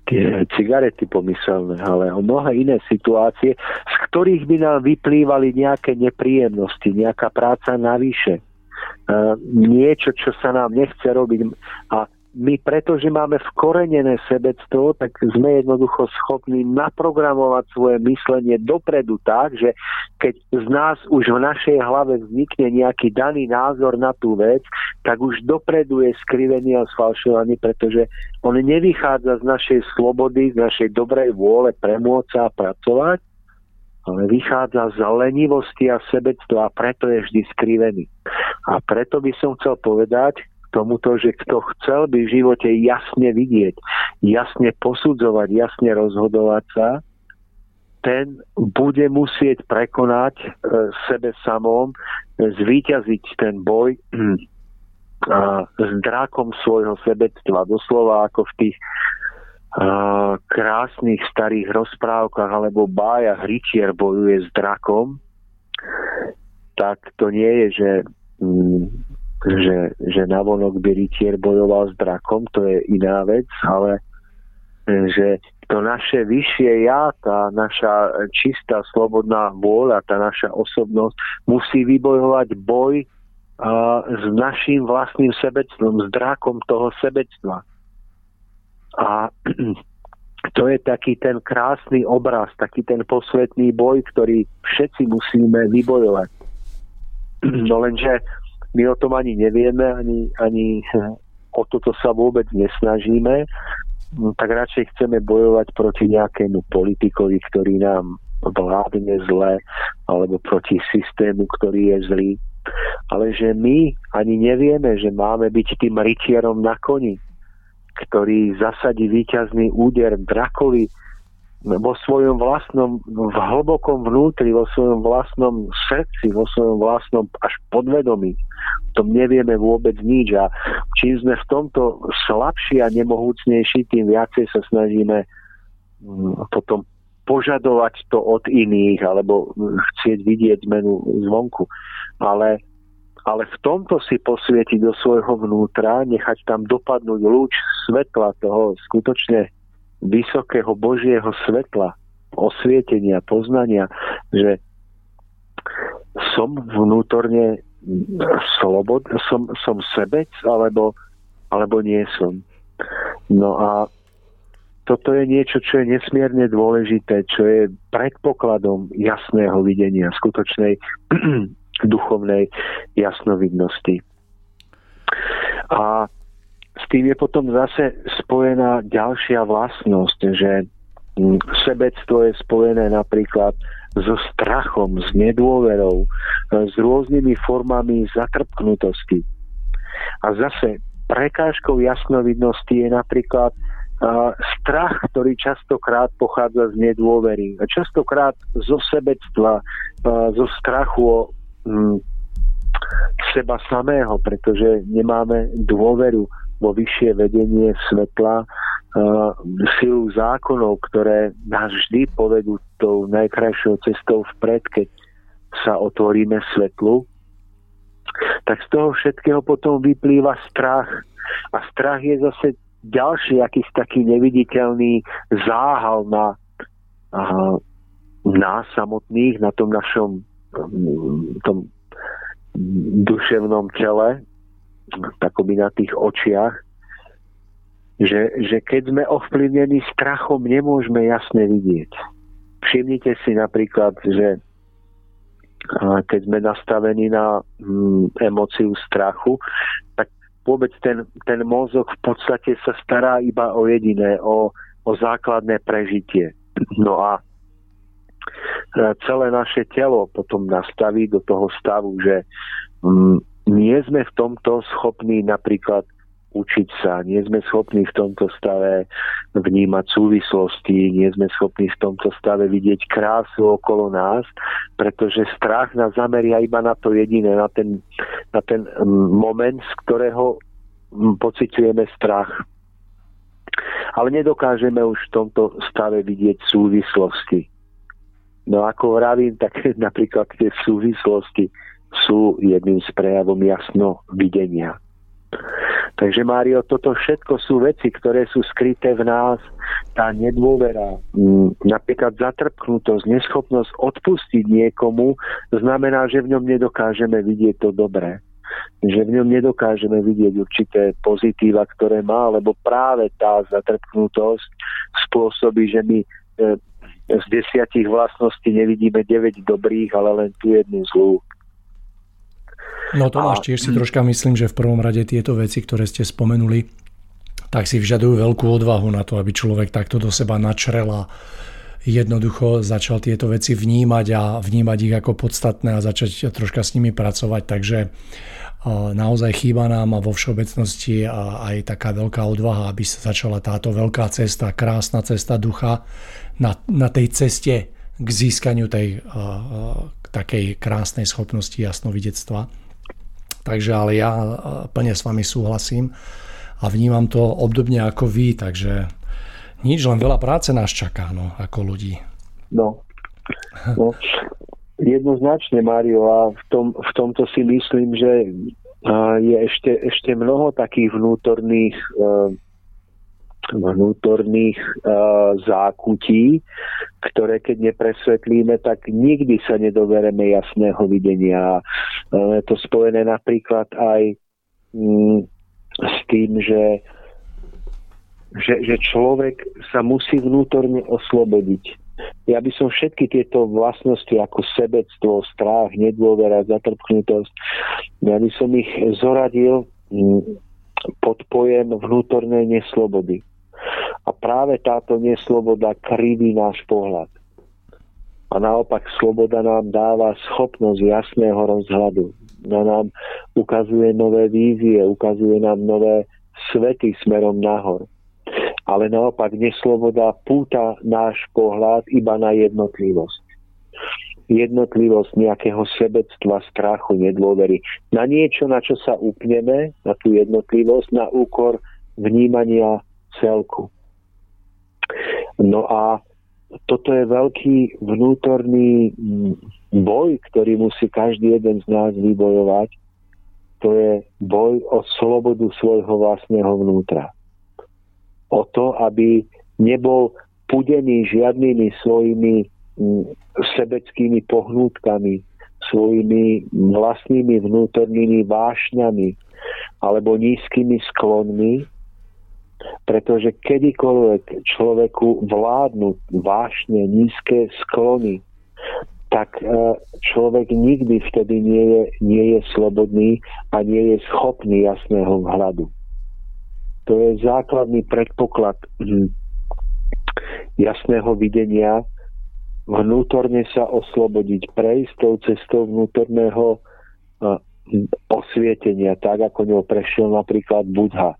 tie cigarety pomyselné, ale o mnohé iné situácie, z ktorých by nám vyplývali nejaké nepríjemnosti, nejaká práca navyše niečo, čo sa nám nechce robiť. A my, pretože máme vkorenené sebectvo, tak sme jednoducho schopní naprogramovať svoje myslenie dopredu tak, že keď z nás už v našej hlave vznikne nejaký daný názor na tú vec, tak už dopredu je skrivený a sfalšovaný, pretože on nevychádza z našej slobody, z našej dobrej vôle premôcť a pracovať, ale vychádza z lenivosti a sebectva a preto je vždy skrivený. A preto by som chcel povedať tomuto, že kto chcel by v živote jasne vidieť, jasne posudzovať, jasne rozhodovať sa, ten bude musieť prekonať e, sebe samom, zvíťaziť ten boj a, s drákom svojho sebectva. Doslova ako v tých krásnych starých rozprávkach alebo bájach rytier bojuje s drakom, tak to nie je, že, mm, že, že navonok by rytier bojoval s drakom, to je iná vec, ale že to naše vyššie ja, tá naša čistá slobodná vôľa, tá naša osobnosť musí vybojovať boj a, s našim vlastným sebectvom, s drákom toho sebectva. A to je taký ten krásny obraz, taký ten posvetný boj, ktorý všetci musíme vybojovať. No lenže my o tom ani nevieme, ani, ani o toto sa vôbec nesnažíme No, tak radšej chceme bojovať proti nejakému politikovi, ktorý nám vládne zle, alebo proti systému, ktorý je zlý. Ale že my ani nevieme, že máme byť tým rytierom na koni, ktorý zasadí výťazný úder drakovi vo svojom vlastnom, v hlbokom vnútri, vo svojom vlastnom srdci, vo svojom vlastnom až podvedomí. O tom nevieme vôbec nič a čím sme v tomto slabší a nemohúcnejší, tým viacej sa snažíme mm, potom požadovať to od iných alebo chcieť vidieť zmenu zvonku. Ale, ale v tomto si posvietiť do svojho vnútra, nechať tam dopadnúť lúč svetla toho skutočne vysokého Božieho svetla, osvietenia, poznania, že som vnútorne slobod, som, som sebec, alebo, alebo nie som. No a toto je niečo, čo je nesmierne dôležité, čo je predpokladom jasného videnia, skutočnej duchovnej jasnovidnosti. A tým je potom zase spojená ďalšia vlastnosť, že mm, sebectvo je spojené napríklad so strachom, s nedôverou, e, s rôznymi formami zatrpknutosti. A zase prekážkou jasnovidnosti je napríklad uh, strach, ktorý častokrát pochádza z nedôvery. A častokrát zo sebectva, uh, zo strachu o um, seba samého, pretože nemáme dôveru vo vyššie vedenie svetla, uh, silu zákonov, ktoré nás vždy povedú tou najkrajšou cestou vpred, keď sa otvoríme svetlu, tak z toho všetkého potom vyplýva strach. A strach je zase ďalší akýsi taký neviditeľný záhal na uh, nás samotných, na tom našom tom duševnom tele, takoby na tých očiach, že, že keď sme ovplyvnení strachom, nemôžeme jasne vidieť. Všimnite si napríklad, že keď sme nastavení na mm, emóciu strachu, tak vôbec ten, ten mozog v podstate sa stará iba o jediné, o, o základné prežitie. No a celé naše telo potom nastaví do toho stavu, že mm, nie sme v tomto schopní napríklad učiť sa, nie sme schopní v tomto stave vnímať súvislosti, nie sme schopní v tomto stave vidieť krásu okolo nás, pretože strach nás zameria iba na to jediné, na ten, na ten mm, moment, z ktorého mm, pociťujeme strach. Ale nedokážeme už v tomto stave vidieť súvislosti. No ako vravím, tak napríklad tie súvislosti sú jedným z prejavom jasno videnia. Takže Mário, toto všetko sú veci, ktoré sú skryté v nás. Tá nedôvera, napríklad zatrpknutosť, neschopnosť odpustiť niekomu, znamená, že v ňom nedokážeme vidieť to dobré. Že v ňom nedokážeme vidieť určité pozitíva, ktoré má, lebo práve tá zatrpknutosť spôsobí, že my e, z desiatich vlastností nevidíme 9 dobrých, ale len tú jednu zlú. No Tomáš, tiež si troška myslím, že v prvom rade tieto veci, ktoré ste spomenuli, tak si vyžadujú veľkú odvahu na to, aby človek takto do seba načrel a jednoducho začal tieto veci vnímať a vnímať ich ako podstatné a začať troška s nimi pracovať. Takže naozaj chýba nám a vo všeobecnosti aj taká veľká odvaha, aby sa začala táto veľká cesta, krásna cesta ducha na, na tej ceste k získaniu tej takej krásnej schopnosti jasnovidectva. Takže ale ja plne s vami súhlasím a vnímam to obdobne ako vy, takže nič, len veľa práce nás čaká, no, ako ľudí. No, no jednoznačne, Mario, a v, tom, v tomto si myslím, že je ešte, ešte mnoho takých vnútorných e, vnútorných uh, zákutí, ktoré keď nepresvetlíme, tak nikdy sa nedobereme jasného videnia. Uh, je to spojené napríklad aj um, s tým, že, že, že človek sa musí vnútorne oslobodiť ja by som všetky tieto vlastnosti ako sebectvo, strach, nedôvera, zatrpknutosť, ja by som ich zoradil mm, pod pojem vnútornej neslobody. A práve táto nesloboda kriví náš pohľad. A naopak sloboda nám dáva schopnosť jasného rozhľadu. Na nám ukazuje nové vízie, ukazuje nám nové svety smerom nahor ale naopak nesloboda púta náš pohľad iba na jednotlivosť. Jednotlivosť nejakého sebectva, strachu, nedôvery. Na niečo, na čo sa upneme, na tú jednotlivosť, na úkor vnímania celku. No a toto je veľký vnútorný mm, boj, ktorý musí každý jeden z nás vybojovať. To je boj o slobodu svojho vlastného vnútra o to, aby nebol pudený žiadnymi svojimi mm, sebeckými pohnútkami, svojimi vlastnými vnútornými vášňami alebo nízkymi sklonmi, pretože kedykoľvek človeku vládnu vášne, nízke sklony, tak e, človek nikdy vtedy nie je, nie je slobodný a nie je schopný jasného vhľadu. To je základný predpoklad hm, jasného videnia, vnútorne sa oslobodiť, prejsť tou cestou vnútorného hm, osvietenia, tak ako ňou prešiel napríklad Budha.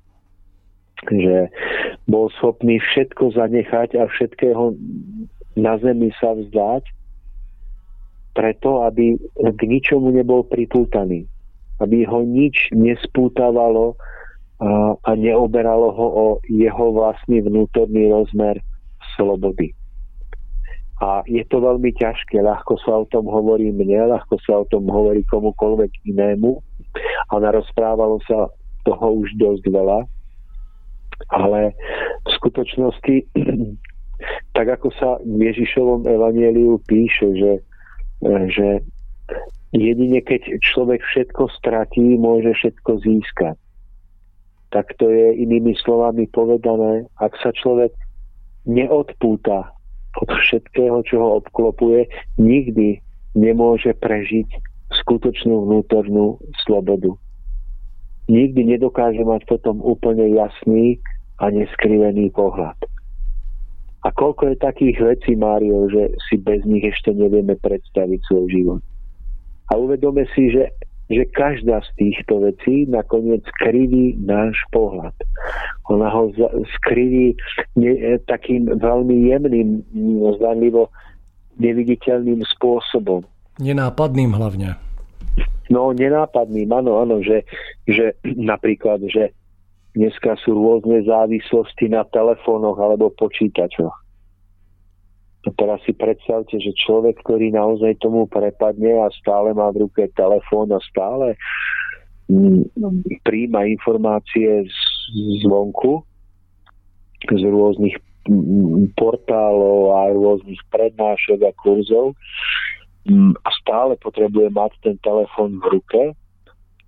Že bol schopný všetko zanechať a všetkého na zemi sa vzdať, preto, aby k ničomu nebol pripútaný. Aby ho nič nespútavalo a neoberalo ho o jeho vlastný vnútorný rozmer slobody. A je to veľmi ťažké, ľahko sa o tom hovorí mne, ľahko sa o tom hovorí komukoľvek inému a narozprávalo sa toho už dosť veľa, ale v skutočnosti, tak ako sa v Ježišovom evanieliu píše, že, že jedine keď človek všetko stratí, môže všetko získať tak to je inými slovami povedané, ak sa človek neodpúta od všetkého, čo ho obklopuje, nikdy nemôže prežiť skutočnú vnútornú slobodu. Nikdy nedokáže mať potom úplne jasný a neskrivený pohľad. A koľko je takých vecí, Mário, že si bez nich ešte nevieme predstaviť svoj život. A uvedome si, že že každá z týchto vecí nakoniec skriví náš pohľad. Ona ho skriví ne, takým veľmi jemným, zdanlivo neviditeľným spôsobom. Nenápadným hlavne. No, nenápadným, áno, áno, že, že napríklad, že dneska sú rôzne závislosti na telefónoch alebo počítačoch. A teraz si predstavte, že človek, ktorý naozaj tomu prepadne a stále má v ruke telefón a stále mm, príjma informácie z, zvonku, z rôznych mm, portálov a rôznych prednášok a kurzov mm, a stále potrebuje mať ten telefón v ruke,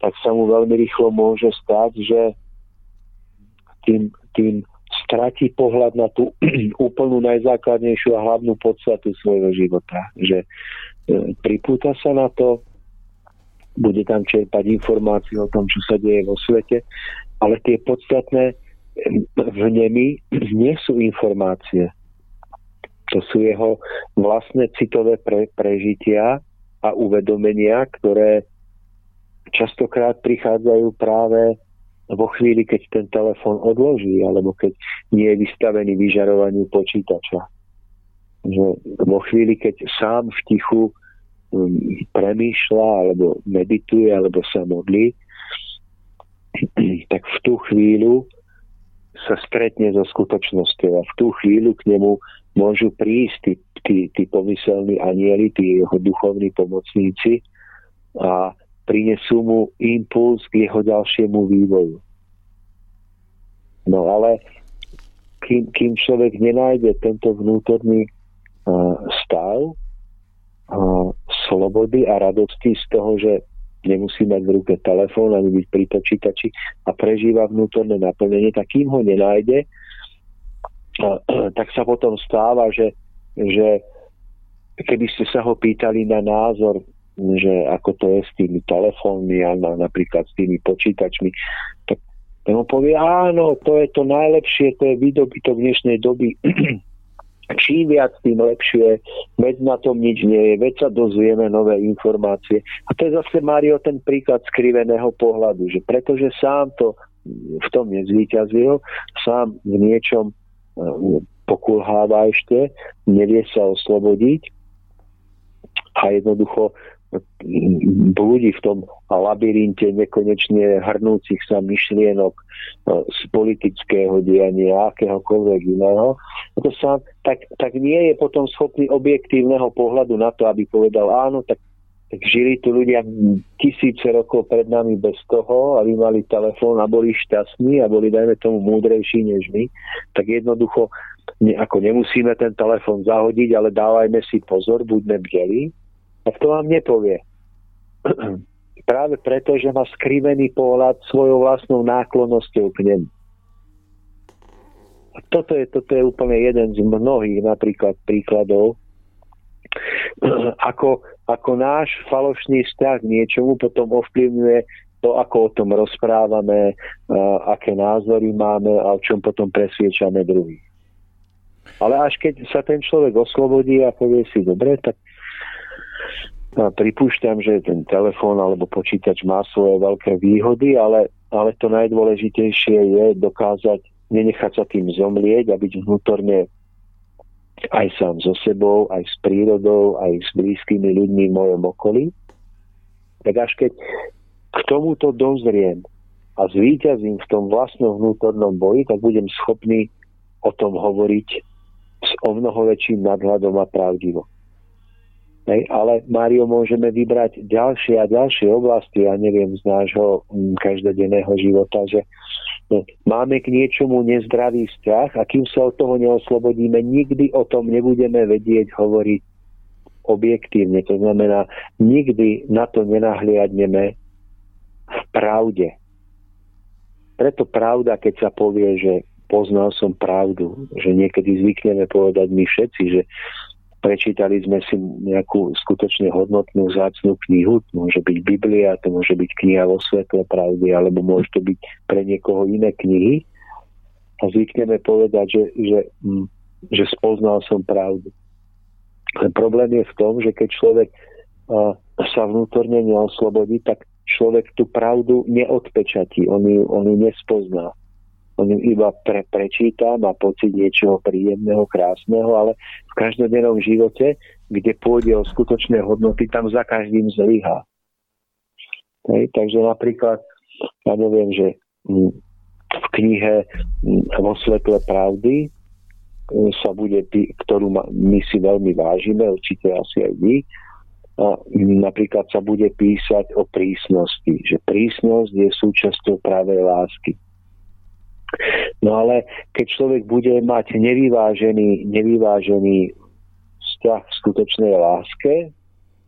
tak sa mu veľmi rýchlo môže stať, že tým, tým stratí pohľad na tú úplnú najzákladnejšiu a hlavnú podstatu svojho života. Že e, pripúta sa na to, bude tam čerpať informácie o tom, čo sa deje vo svete, ale tie podstatné v nemi nie sú informácie. To sú jeho vlastné citové pre, prežitia a uvedomenia, ktoré častokrát prichádzajú práve vo chvíli, keď ten telefón odloží, alebo keď nie je vystavený vyžarovaniu počítača. Že vo chvíli, keď sám v tichu um, premýšľa, alebo medituje, alebo sa modlí, tak v tú chvíľu sa stretne so skutočnosťou a v tú chvíľu k nemu môžu prísť tí, tí, tí pomyselní anieli, tí jeho duchovní pomocníci a prinesú mu impuls k jeho ďalšiemu vývoju. No ale kým, kým človek nenájde tento vnútorný uh, stav uh, slobody a radosti z toho, že nemusí mať v ruke telefón ani byť pri počítači a prežíva vnútorné naplnenie, tak kým ho nenájde, tak sa potom stáva, že, že keby ste sa ho pýtali na názor, že ako to je s tými telefónmi a na, napríklad s tými počítačmi, tak ten mu povie, áno, to je to najlepšie, to je výdobytok dnešnej doby. čím viac, tým lepšie, veď na tom nič nie je, veď sa dozvieme nové informácie. A to je zase, Mário, ten príklad skriveného pohľadu, že pretože sám to v tom nezvýťazil, sám v niečom e, pokulháva ešte, nevie sa oslobodiť a jednoducho blúdi v tom labyrinte nekonečne hrnúcich sa myšlienok e, z politického diania, akéhokoľvek iného, to sa, tak, tak nie je potom schopný objektívneho pohľadu na to, aby povedal, áno, tak, tak žili tu ľudia tisíce rokov pred nami bez toho, aby mali telefón a boli šťastní a boli, dajme tomu, múdrejší než my, tak jednoducho ne, ako nemusíme ten telefón zahodiť, ale dávajme si pozor, buďme bdeli, tak to vám nepovie. Práve preto, že má skrivený pohľad svojou vlastnou náklonnosťou k nemu. A toto je, toto je úplne jeden z mnohých napríklad príkladov, ako, ako náš falošný vzťah k niečomu potom ovplyvňuje to, ako o tom rozprávame, aké názory máme a o čom potom presviečame druhých. Ale až keď sa ten človek oslobodí a povie si, dobre, tak a pripúšťam, že ten telefón alebo počítač má svoje veľké výhody, ale, ale to najdôležitejšie je dokázať nenechať sa tým zomlieť a byť vnútorne aj sám so sebou, aj s prírodou, aj s blízkymi ľuďmi v mojom okolí. Tak až keď k tomuto dozriem a zvíťazím v tom vlastnom vnútornom boji, tak budem schopný o tom hovoriť s o mnoho väčším nadhľadom a pravdivo. Hej, ale Mário, môžeme vybrať ďalšie a ďalšie oblasti, ja neviem, z nášho mm, každodenného života, že no, máme k niečomu nezdravý vzťah a kým sa od toho neoslobodíme, nikdy o tom nebudeme vedieť hovoriť objektívne. To znamená, nikdy na to nenahliadneme v pravde. Preto pravda, keď sa povie, že poznal som pravdu, že niekedy zvykneme povedať my všetci, že prečítali sme si nejakú skutočne hodnotnú zácnú knihu, to môže byť Biblia, to môže byť kniha vo svetle pravdy, alebo môže to byť pre niekoho iné knihy. A zvykneme povedať, že, že, hm, že spoznal som pravdu. Ale problém je v tom, že keď človek sa vnútorne neoslobodí, tak človek tú pravdu neodpečatí, on ju, on ju nespozná on ju iba pre, prečíta, má pocit niečoho príjemného, krásneho, ale v každodennom živote, kde pôjde o skutočné hodnoty, tam za každým zlyhá. Takže napríklad, ja neviem, že mm, v knihe mm, vo svetle pravdy mm, sa bude, ktorú my si veľmi vážime, určite asi aj vy, a napríklad sa bude písať o prísnosti, že prísnosť je súčasťou pravej lásky. No ale keď človek bude mať nevyvážený, nevyvážený vzťah v skutočnej láske,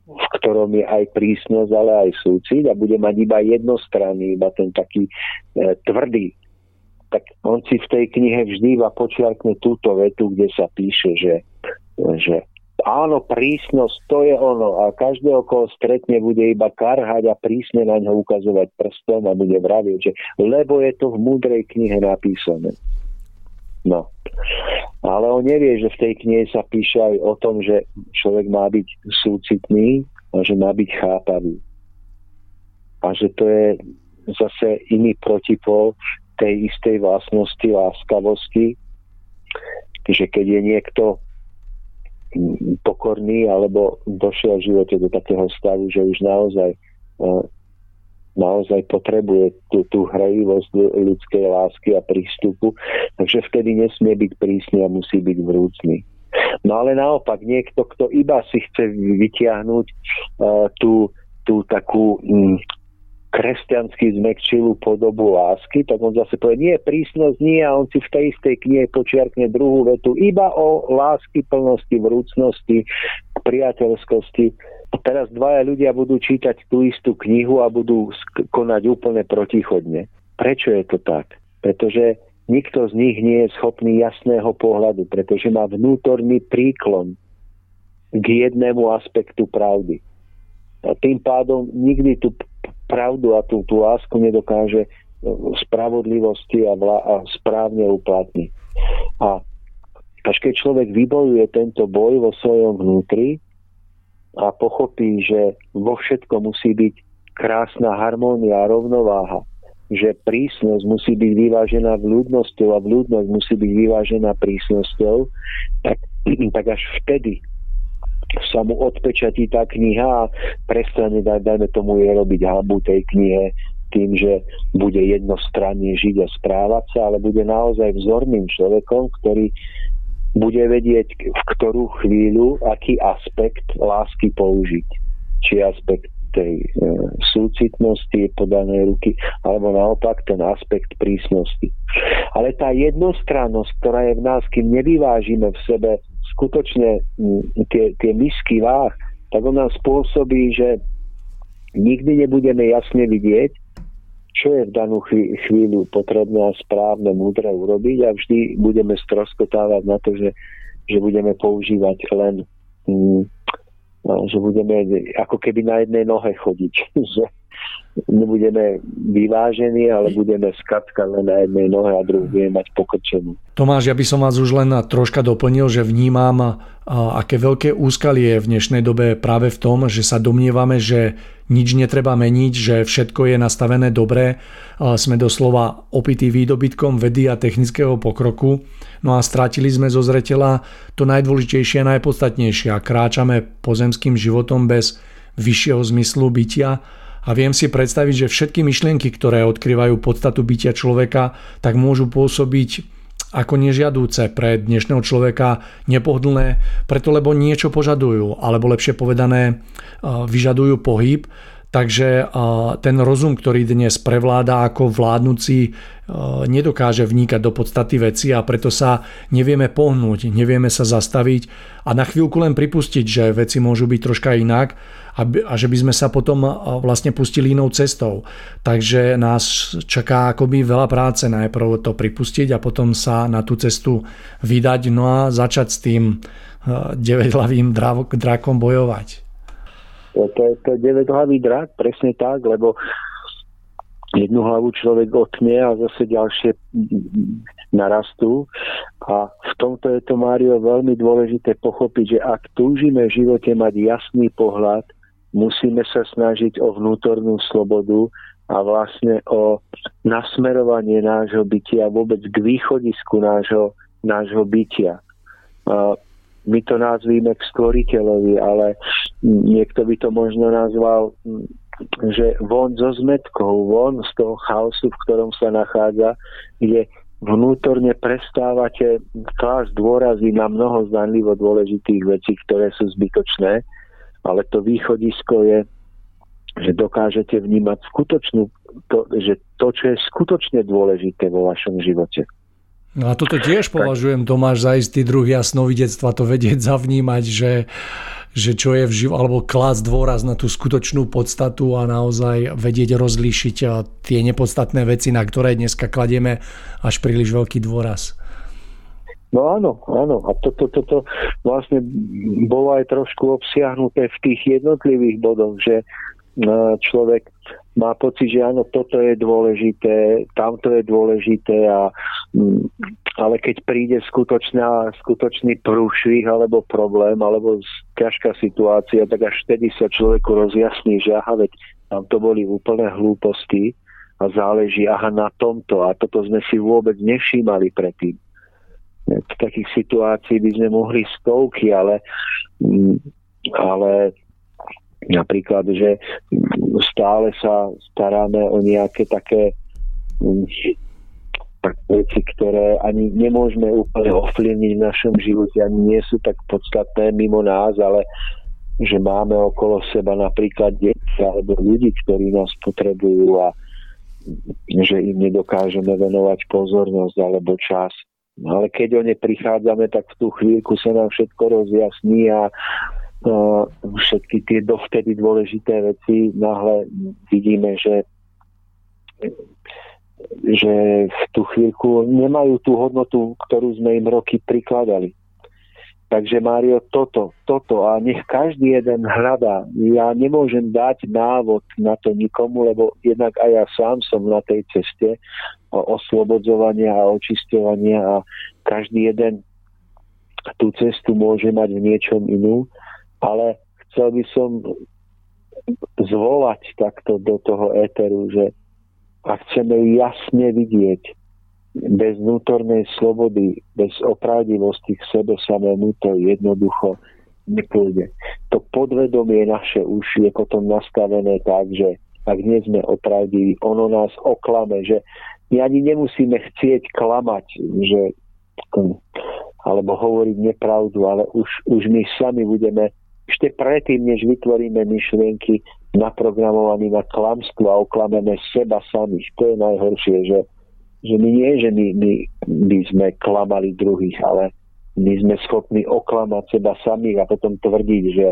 v ktorom je aj prísnosť, ale aj súcit a bude mať iba jednostranný, iba ten taký e, tvrdý, tak on si v tej knihe vždy iba počiarkne túto vetu, kde sa píše, že, že áno, prísnosť, to je ono. A každého, koho stretne, bude iba karhať a prísne na ňo ukazovať prstom a bude vraviť, že lebo je to v múdrej knihe napísané. No. Ale on nevie, že v tej knihe sa píše aj o tom, že človek má byť súcitný a že má byť chápavý. A že to je zase iný protipol tej istej vlastnosti láskavosti, že keď je niekto pokorný alebo došiel v živote do takého stavu, že už naozaj naozaj potrebuje tú, tú hrejivosť ľudskej lásky a prístupu, takže vtedy nesmie byť prísny a musí byť vrúcný. No ale naopak, niekto, kto iba si chce vytiahnuť uh, tú, tú takú um, kresťanský zmekčilú podobu lásky, tak on zase povie, nie, prísnosť nie a on si v tej istej knihe počiarkne druhú vetu iba o lásky, plnosti, vrúcnosti, priateľskosti. Teraz dvaja ľudia budú čítať tú istú knihu a budú konať úplne protichodne. Prečo je to tak? Pretože nikto z nich nie je schopný jasného pohľadu, pretože má vnútorný príklon k jednému aspektu pravdy. A tým pádom nikdy tú pravdu a tú, tú lásku nedokáže e, spravodlivosti a, vla, a správne uplatniť. A až keď človek vybojuje tento boj vo svojom vnútri a pochopí, že vo všetko musí byť krásna harmónia a rovnováha, že prísnosť musí byť vyvážená vľúdnosťou a vľúdnosť musí byť vyvážená prísnosťou, tak, tak až vtedy sa mu odpečatí tá kniha a prestane, dajme tomu, je robiť hambu tej knihe tým, že bude jednostranne žiť a správať sa, ale bude naozaj vzorným človekom, ktorý bude vedieť, v ktorú chvíľu, aký aspekt lásky použiť. Či aspekt tej e, súcitnosti podanej ruky, alebo naopak ten aspekt prísnosti. Ale tá jednostrannosť, ktorá je v nás, kým nevyvážime v sebe skutočne tie, tie misky váh, tak on nám spôsobí, že nikdy nebudeme jasne vidieť, čo je v danú chvíľu potrebné a správne, múdre urobiť a vždy budeme stroskotávať na to, že, že budeme používať len mm, že budeme ako keby na jednej nohe chodiť. nebudeme vyvážení, ale budeme skatkať len na jednej nohe a druhú budeme mať pokrčenú. Tomáš, ja by som vás už len troška doplnil, že vnímam, aké veľké úskalie je v dnešnej dobe práve v tom, že sa domnievame, že nič netreba meniť, že všetko je nastavené dobre. Sme doslova opití výdobytkom vedy a technického pokroku. No a strátili sme zo zretela to najdôležitejšie a najpodstatnejšie a kráčame pozemským životom bez vyššieho zmyslu bytia a viem si predstaviť, že všetky myšlienky, ktoré odkrývajú podstatu bytia človeka, tak môžu pôsobiť ako nežiadúce pre dnešného človeka nepohodlné, preto lebo niečo požadujú, alebo lepšie povedané vyžadujú pohyb Takže ten rozum, ktorý dnes prevláda ako vládnuci, nedokáže vníkať do podstaty veci a preto sa nevieme pohnúť, nevieme sa zastaviť a na chvíľku len pripustiť, že veci môžu byť troška inak a že by sme sa potom vlastne pustili inou cestou. Takže nás čaká akoby veľa práce najprv to pripustiť a potom sa na tú cestu vydať no a začať s tým 9-hlavým drakom bojovať. To, je, to je 9 hlavý drak, presne tak, lebo jednu hlavu človek otmie a zase ďalšie narastú. A v tomto je to, Mário, veľmi dôležité pochopiť, že ak túžime v živote mať jasný pohľad, musíme sa snažiť o vnútornú slobodu a vlastne o nasmerovanie nášho bytia vôbec k východisku nášho, nášho bytia my to nazvíme k stvoriteľovi, ale niekto by to možno nazval, že von zo zmetkou, von z toho chaosu, v ktorom sa nachádza, kde vnútorne prestávate klásť dôrazy na mnoho zdanlivo dôležitých vecí, ktoré sú zbytočné, ale to východisko je, že dokážete vnímať skutočnú, to, že to, čo je skutočne dôležité vo vašom živote. No a toto tiež považujem, Tomáš, za istý druh jasnovidectva, to vedieť zavnímať, že, že čo je v živ- alebo klás dôraz na tú skutočnú podstatu a naozaj vedieť rozlíšiť tie nepodstatné veci, na ktoré dneska kladieme až príliš veľký dôraz. No áno, áno. A toto to, to, to vlastne bolo aj trošku obsiahnuté v tých jednotlivých bodoch, že človek má pocit, že áno, toto je dôležité, tamto je dôležité a, mm, ale keď príde skutočná, skutočný prúšvih alebo problém alebo ťažká situácia, tak až vtedy sa človeku rozjasní, že aha, veď tam to boli úplné hlúposti a záleží aha na tomto a toto sme si vôbec nevšímali predtým. V takých situácií by sme mohli stovky, ale, mm, ale napríklad, že stále sa staráme o nejaké také mm, veci, ktoré ani nemôžeme úplne ovplyvniť v našom živote, ani nie sú tak podstatné mimo nás, ale že máme okolo seba napríklad deti alebo ľudí, ktorí nás potrebujú a že im nedokážeme venovať pozornosť alebo čas. No, ale keď o ne prichádzame, tak v tú chvíľku sa nám všetko rozjasní a všetky tie dovtedy dôležité veci náhle vidíme, že že v tú chvíľku nemajú tú hodnotu, ktorú sme im roky prikladali. Takže Mário, toto, toto a nech každý jeden hľadá. Ja nemôžem dať návod na to nikomu, lebo jednak aj ja sám som na tej ceste oslobodzovania a očisťovania a každý jeden tú cestu môže mať v niečom inú, ale chcel by som zvolať takto do toho éteru, že a chceme jasne vidieť, bez vnútornej slobody, bez opravdivosti k sebe samému to jednoducho nepôjde. To podvedomie naše už je potom nastavené tak, že ak nie sme opravdiví, ono nás oklame, že my ani nemusíme chcieť klamať, že, alebo hovoriť nepravdu, ale už, už my sami budeme ešte predtým, než vytvoríme myšlienky, naprogramovaní na klamstvo a oklameme seba samých. To je najhoršie, že, že my nie, že my, my, my sme klamali druhých, ale my sme schopní oklamať seba samých a potom tvrdiť, že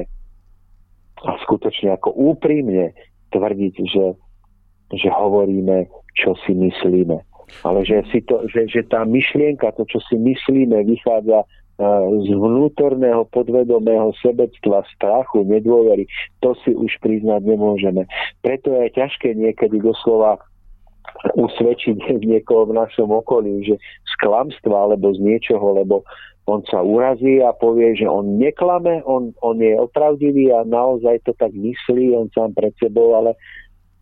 a skutočne ako úprimne tvrdiť, že, že hovoríme, čo si myslíme. Ale že, si to, že, že tá myšlienka, to, čo si myslíme, vychádza z vnútorného podvedomého sebectva, strachu, nedôvery, to si už priznať nemôžeme. Preto je ťažké niekedy doslova usvedčiť niekoho v našom okolí, že z klamstva alebo z niečoho, lebo on sa urazí a povie, že on neklame, on, on je opravdivý a naozaj to tak myslí, on sám pred sebou, ale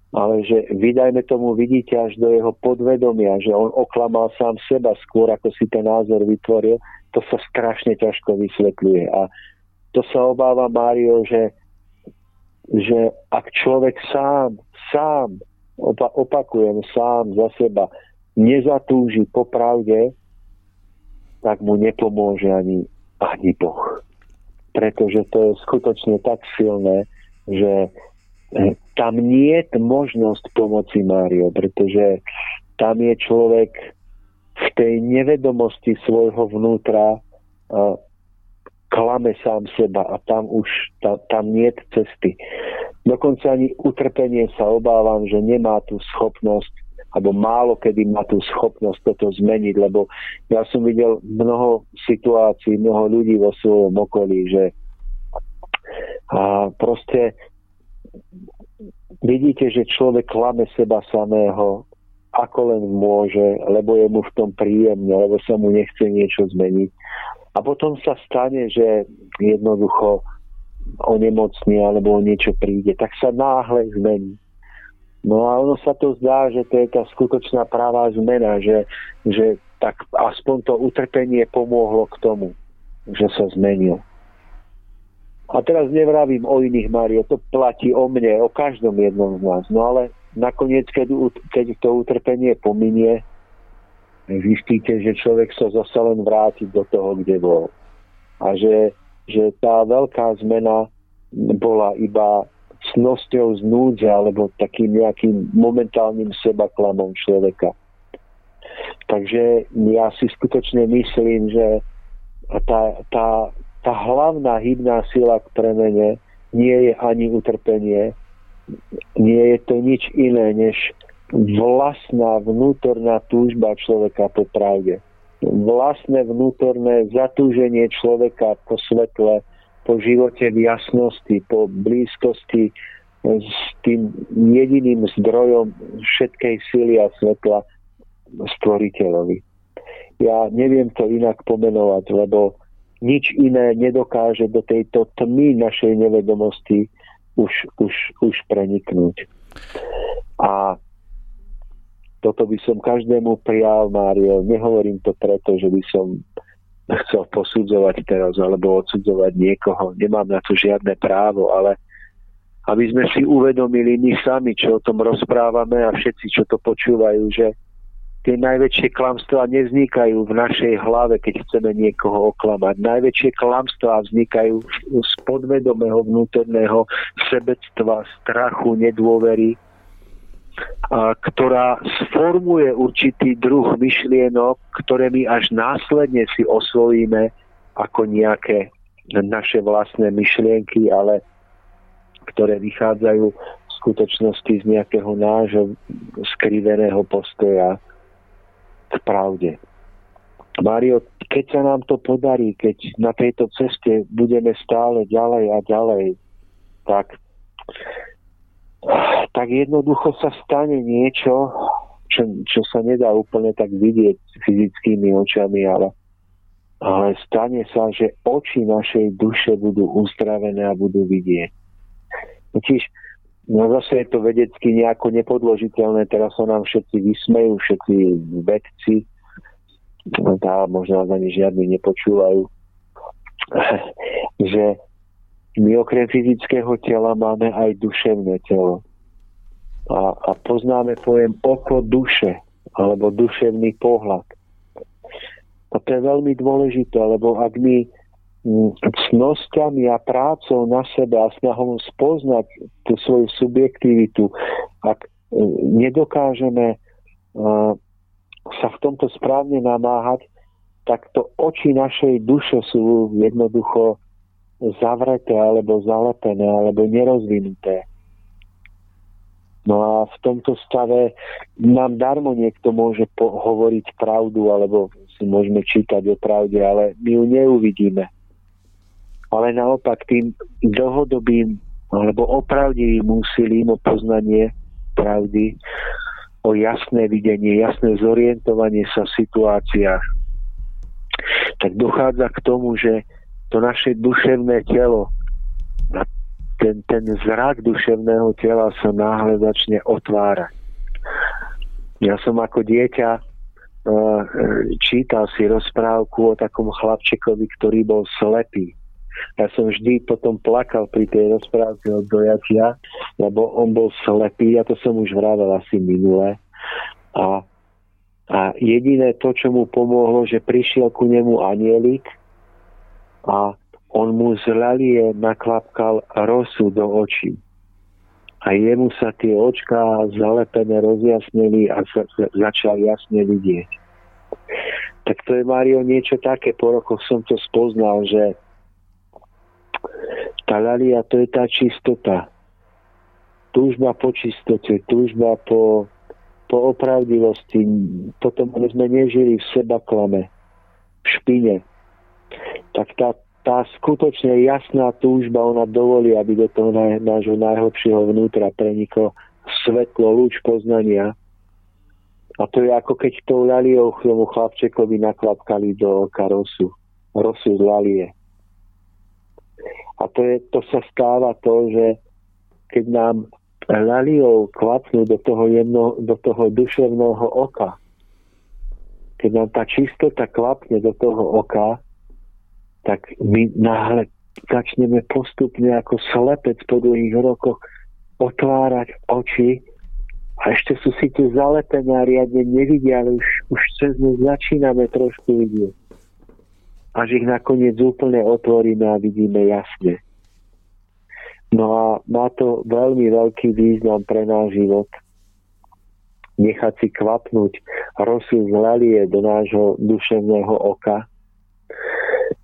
ale že vydajme tomu vidíte až do jeho podvedomia, že on oklamal sám seba skôr, ako si ten názor vytvoril, to sa strašne ťažko vysvetľuje. A to sa obáva Mário, že, že ak človek sám, sám, opa- opakujem, sám za seba nezatúži po pravde, tak mu nepomôže ani, ani Boh. Pretože to je skutočne tak silné, že tam nie je možnosť pomoci Mário, pretože tam je človek tej nevedomosti svojho vnútra klame sám seba a tam už ta, tam nie je cesty. Dokonca ani utrpenie sa obávam, že nemá tú schopnosť alebo málo kedy má tú schopnosť toto zmeniť, lebo ja som videl mnoho situácií, mnoho ľudí vo svojom okolí, že a proste vidíte, že človek klame seba samého, ako len môže, lebo je mu v tom príjemne, lebo sa mu nechce niečo zmeniť. A potom sa stane, že jednoducho onemocní alebo o niečo príde, tak sa náhle zmení. No a ono sa to zdá, že to je tá skutočná pravá zmena, že, že tak aspoň to utrpenie pomohlo k tomu, že sa zmenil. A teraz nevravím o iných, Mário, to platí o mne, o každom jednom z nás. No ale nakoniec, keď, keď to utrpenie pominie, zistíte, že človek sa zase len vráti do toho, kde bol. A že, že tá veľká zmena bola iba snosťou z núdze alebo takým nejakým momentálnym sebaklamom človeka. Takže ja si skutočne myslím, že tá, tá, tá hlavná hybná sila k premene nie je ani utrpenie, nie je to nič iné, než vlastná vnútorná túžba človeka po pravde. Vlastné vnútorné zatúženie človeka po svetle, po živote v jasnosti, po blízkosti s tým jediným zdrojom všetkej sily a svetla stvoriteľovi. Ja neviem to inak pomenovať, lebo nič iné nedokáže do tejto tmy našej nevedomosti už, už, už preniknúť. A toto by som každému prijal, Mário. Nehovorím to preto, že by som chcel posudzovať teraz alebo odsudzovať niekoho. Nemám na to žiadne právo, ale aby sme si uvedomili my sami, čo o tom rozprávame a všetci, čo to počúvajú, že tie najväčšie klamstvá nevznikajú v našej hlave, keď chceme niekoho oklamať. Najväčšie klamstvá vznikajú z podvedomého vnútorného sebectva, strachu, nedôvery, a ktorá sformuje určitý druh myšlienok, ktoré my až následne si osvojíme ako nejaké naše vlastné myšlienky, ale ktoré vychádzajú v skutočnosti z nejakého nášho skriveného postoja k pravde. Mário, keď sa nám to podarí, keď na tejto ceste budeme stále ďalej a ďalej, tak tak jednoducho sa stane niečo, čo, čo sa nedá úplne tak vidieť fyzickými očami, ale, ale stane sa, že oči našej duše budú uzdravené a budú vidieť. Totiž, no zase je to vedecky nejako nepodložiteľné, teraz sa nám všetci vysmejú, všetci vedci, tá možno ani žiadni nepočúvajú, že my okrem fyzického tela máme aj duševné telo. A, a poznáme pojem oko duše, alebo duševný pohľad. A to je veľmi dôležité, lebo ak my cnosťami a prácou na sebe a snahom spoznať tú svoju subjektivitu, ak e, nedokážeme sa v tomto správne namáhať, tak to oči našej duše sú jednoducho zavreté alebo zalepené alebo nerozvinuté. No a v tomto stave nám darmo niekto môže po- hovoriť pravdu alebo si môžeme čítať o pravde, ale my ju neuvidíme. Ale naopak tým dlhodobým alebo opravdivým úsilím o poznanie pravdy, o jasné videnie, jasné zorientovanie sa v situáciách, tak dochádza k tomu, že to naše duševné telo, ten, ten zrak duševného tela sa náhle začne otvárať. Ja som ako dieťa uh, čítal si rozprávku o takom chlapčekovi, ktorý bol slepý. Ja som vždy potom plakal pri tej rozprávke od dojatia, lebo on bol slepý, a to som už vravel asi minule. A, a jediné to, čo mu pomohlo, že prišiel ku nemu anielik a on mu z lalie naklapkal rosu do očí. A jemu sa tie očká zalepené rozjasnili a sa, sa, začal jasne vidieť. Tak to je, Mario, niečo také. Po rokoch som to spoznal, že tá lalia to je tá čistota. Túžba po čistote, túžba po, po opravdivosti. Potom sme nežili v seba klame, v špine, tak tá, tá skutočne jasná túžba, ona dovolí, aby do toho nášho najhlbšieho vnútra preniklo svetlo, lúč poznania. A to je ako keď tou laliou tomu chlapčekovi naklapkali do oka rosu. Rosu z lalie. A to, je, to sa stáva to, že keď nám laliou klapnú do toho, jedno, do toho duševného oka, keď nám tá čistota klapne do toho oka, tak my náhle začneme postupne ako slepec po dlhých rokoch otvárať oči a ešte sú si tu zalepené a riadne nevidia, ale už, už cez ne začíname trošku vidieť. Až ich nakoniec úplne otvoríme a vidíme jasne. No a má to veľmi veľký význam pre náš život. Nechať si kvapnúť rosu z lalie do nášho duševného oka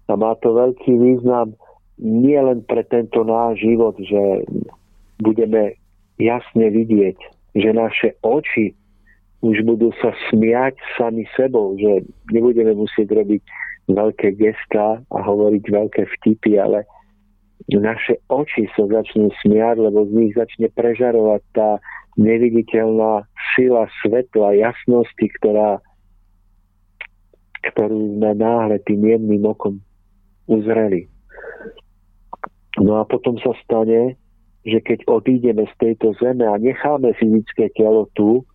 a má to veľký význam nie len pre tento náš život, že budeme jasne vidieť, že naše oči už budú sa smiať sami sebou, že nebudeme musieť robiť veľké gestá a hovoriť veľké vtipy, ale naše oči sa začnú smiať, lebo z nich začne prežarovať tá neviditeľná sila svetla, jasnosti, ktorá ktorú sme náhle tým jemným okom uzreli. No a potom sa stane, že keď odídeme z tejto zeme a necháme fyzické telo tu,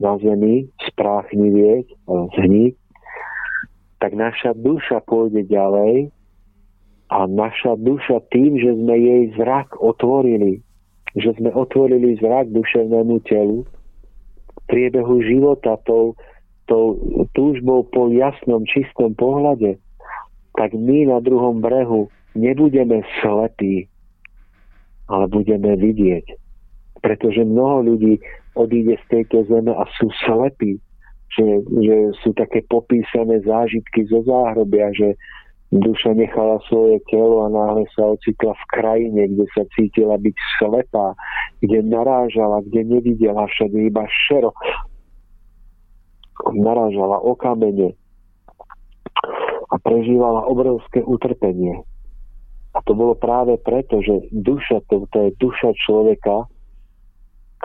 na zemi, spráchnivieť, zhniť, tak naša duša pôjde ďalej a naša duša tým, že sme jej zrak otvorili, že sme otvorili zrak duševnému telu, v priebehu života tou, tou túžbou po jasnom, čistom pohľade, tak my na druhom brehu nebudeme slepí, ale budeme vidieť. Pretože mnoho ľudí odíde z tejto zeme a sú slepí, že, že sú také popísané zážitky zo záhrobia, že duša nechala svoje telo a náhle sa ocitla v krajine, kde sa cítila byť slepá, kde narážala, kde nevidela všade iba šero. Narážala o kamene a prežívala obrovské utrpenie. A to bolo práve preto, že duša, to, to je duša človeka,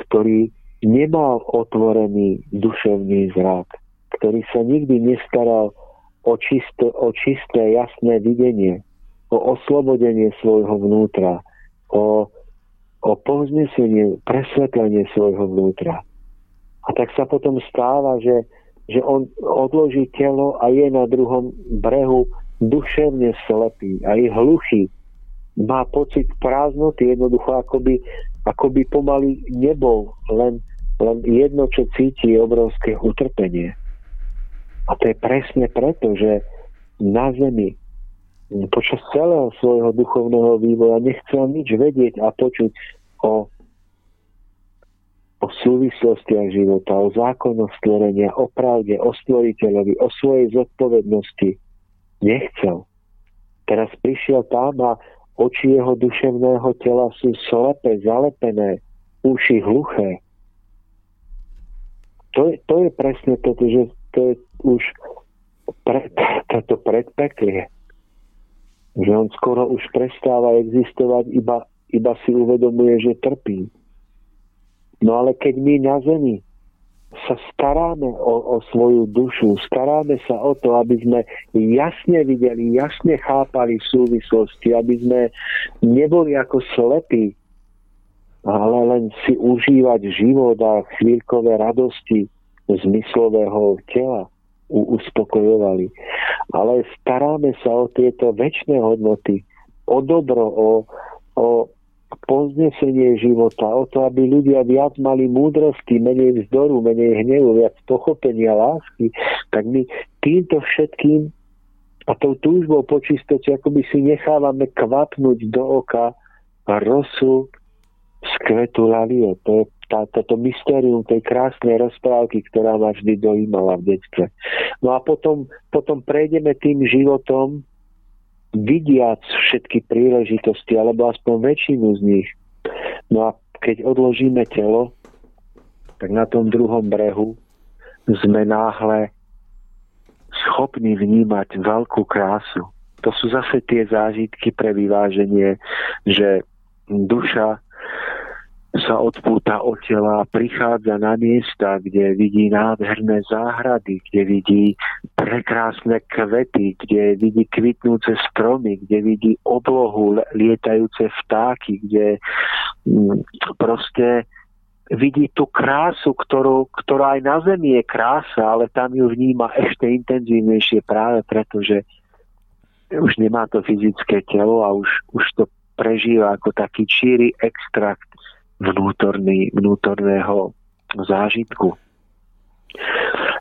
ktorý nemal otvorený duševný zrak, ktorý sa nikdy nestaral o, čisto, o čisté, jasné videnie, o oslobodenie svojho vnútra, o, o povznesenie, presvetlenie svojho vnútra. A tak sa potom stáva, že, že on odloží telo a je na druhom brehu duševne slepý a je hluchý má pocit prázdnoty, jednoducho akoby, akoby pomaly nebol len, len jedno, čo cíti, obrovské utrpenie. A to je presne preto, že na zemi počas celého svojho duchovného vývoja nechcel nič vedieť a počuť o, o súvislostiach života, o zákonoch stvorenia, o pravde, o stvoriteľovi, o svojej zodpovednosti. Nechcel. Teraz prišiel tam a Oči jeho duševného tela sú slepé, zalepené, uši hluché. To je, to je presne to, že to je už pre, toto predpeklie. Že on skoro už prestáva existovať, iba, iba si uvedomuje, že trpí. No ale keď my na zemi sa staráme o, o svoju dušu, staráme sa o to, aby sme jasne videli, jasne chápali súvislosti, aby sme neboli ako slepí, ale len si užívať život a chvíľkové radosti zmyslového tela uspokojovali. Ale staráme sa o tieto väčšie hodnoty, o dobro, o, o poznesenie života, o to, aby ľudia viac mali múdrosti, menej vzdoru, menej hnevu, viac pochopenia, lásky, tak my týmto všetkým a tou túžbou po čistote akoby si nechávame kvapnúť do oka rosu z kvetu lalie. To je tá, toto mystérium tej krásnej rozprávky, ktorá ma vždy dojímala v detstve. No a potom, potom prejdeme tým životom, vidiac všetky príležitosti, alebo aspoň väčšinu z nich. No a keď odložíme telo, tak na tom druhom brehu sme náhle schopní vnímať veľkú krásu. To sú zase tie zážitky pre vyváženie, že duša sa odpúta od tela prichádza na miesta, kde vidí nádherné záhrady, kde vidí prekrásne kvety, kde vidí kvitnúce stromy, kde vidí oblohu, lietajúce vtáky, kde mm, proste vidí tú krásu, ktorú, ktorá aj na Zemi je krása, ale tam ju vníma ešte intenzívnejšie práve preto, že už nemá to fyzické telo a už, už to prežíva ako taký číry extrakt vnútorný, vnútorného zážitku.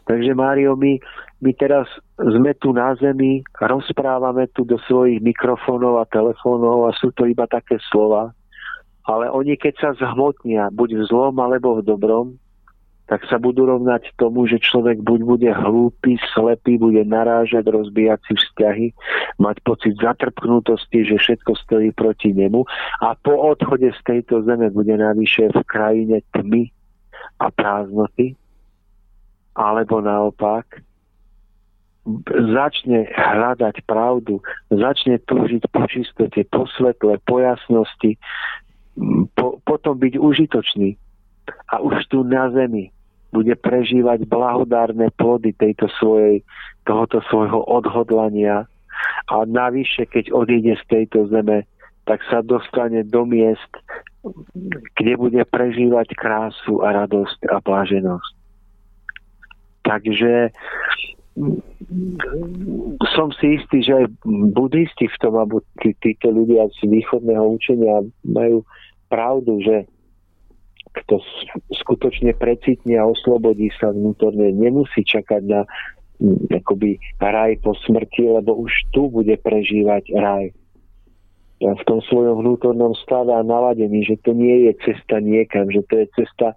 Takže Mário, my, my teraz sme tu na zemi, rozprávame tu do svojich mikrofónov a telefónov a sú to iba také slova, ale oni keď sa zhmotnia, buď v zlom alebo v dobrom, tak sa budú rovnať tomu, že človek buď bude hlúpy, slepý, bude narážať, rozbíjať si vzťahy, mať pocit zatrpknutosti, že všetko stojí proti nemu a po odchode z tejto zeme bude navyše v krajine tmy a prázdnoty, alebo naopak začne hľadať pravdu, začne túžiť po čistote, po svetle, po jasnosti, po, potom byť užitočný a už tu na zemi bude prežívať blahodárne plody tejto svojej, tohoto svojho odhodlania a navyše, keď odíde z tejto zeme, tak sa dostane do miest, kde bude prežívať krásu a radosť a bláženosť. Takže som si istý, že aj buddhisti v tom, alebo tí, títo ľudia z východného učenia majú pravdu, že kto skutočne precitne a oslobodí sa vnútorne, nemusí čakať na akoby raj po smrti, lebo už tu bude prežívať raj. V tom svojom vnútornom stave a naladení, že to nie je cesta niekam, že to je cesta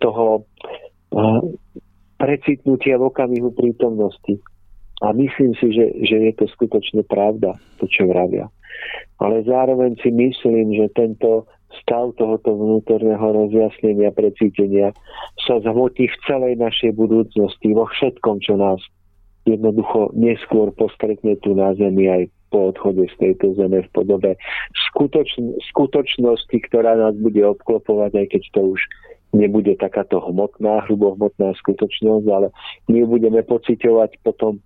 toho precitnutia v okamihu prítomnosti. A myslím si, že, že je to skutočne pravda, to, čo vravia. Ale zároveň si myslím, že tento stav tohoto vnútorného rozjasnenia, precítenia sa zhmotí v celej našej budúcnosti, vo všetkom, čo nás jednoducho neskôr postretne tu na Zemi aj po odchode z tejto zeme v podobe skutočn- skutočnosti, ktorá nás bude obklopovať, aj keď to už nebude takáto hmotná, hrubohmotná skutočnosť, ale my budeme pociťovať potom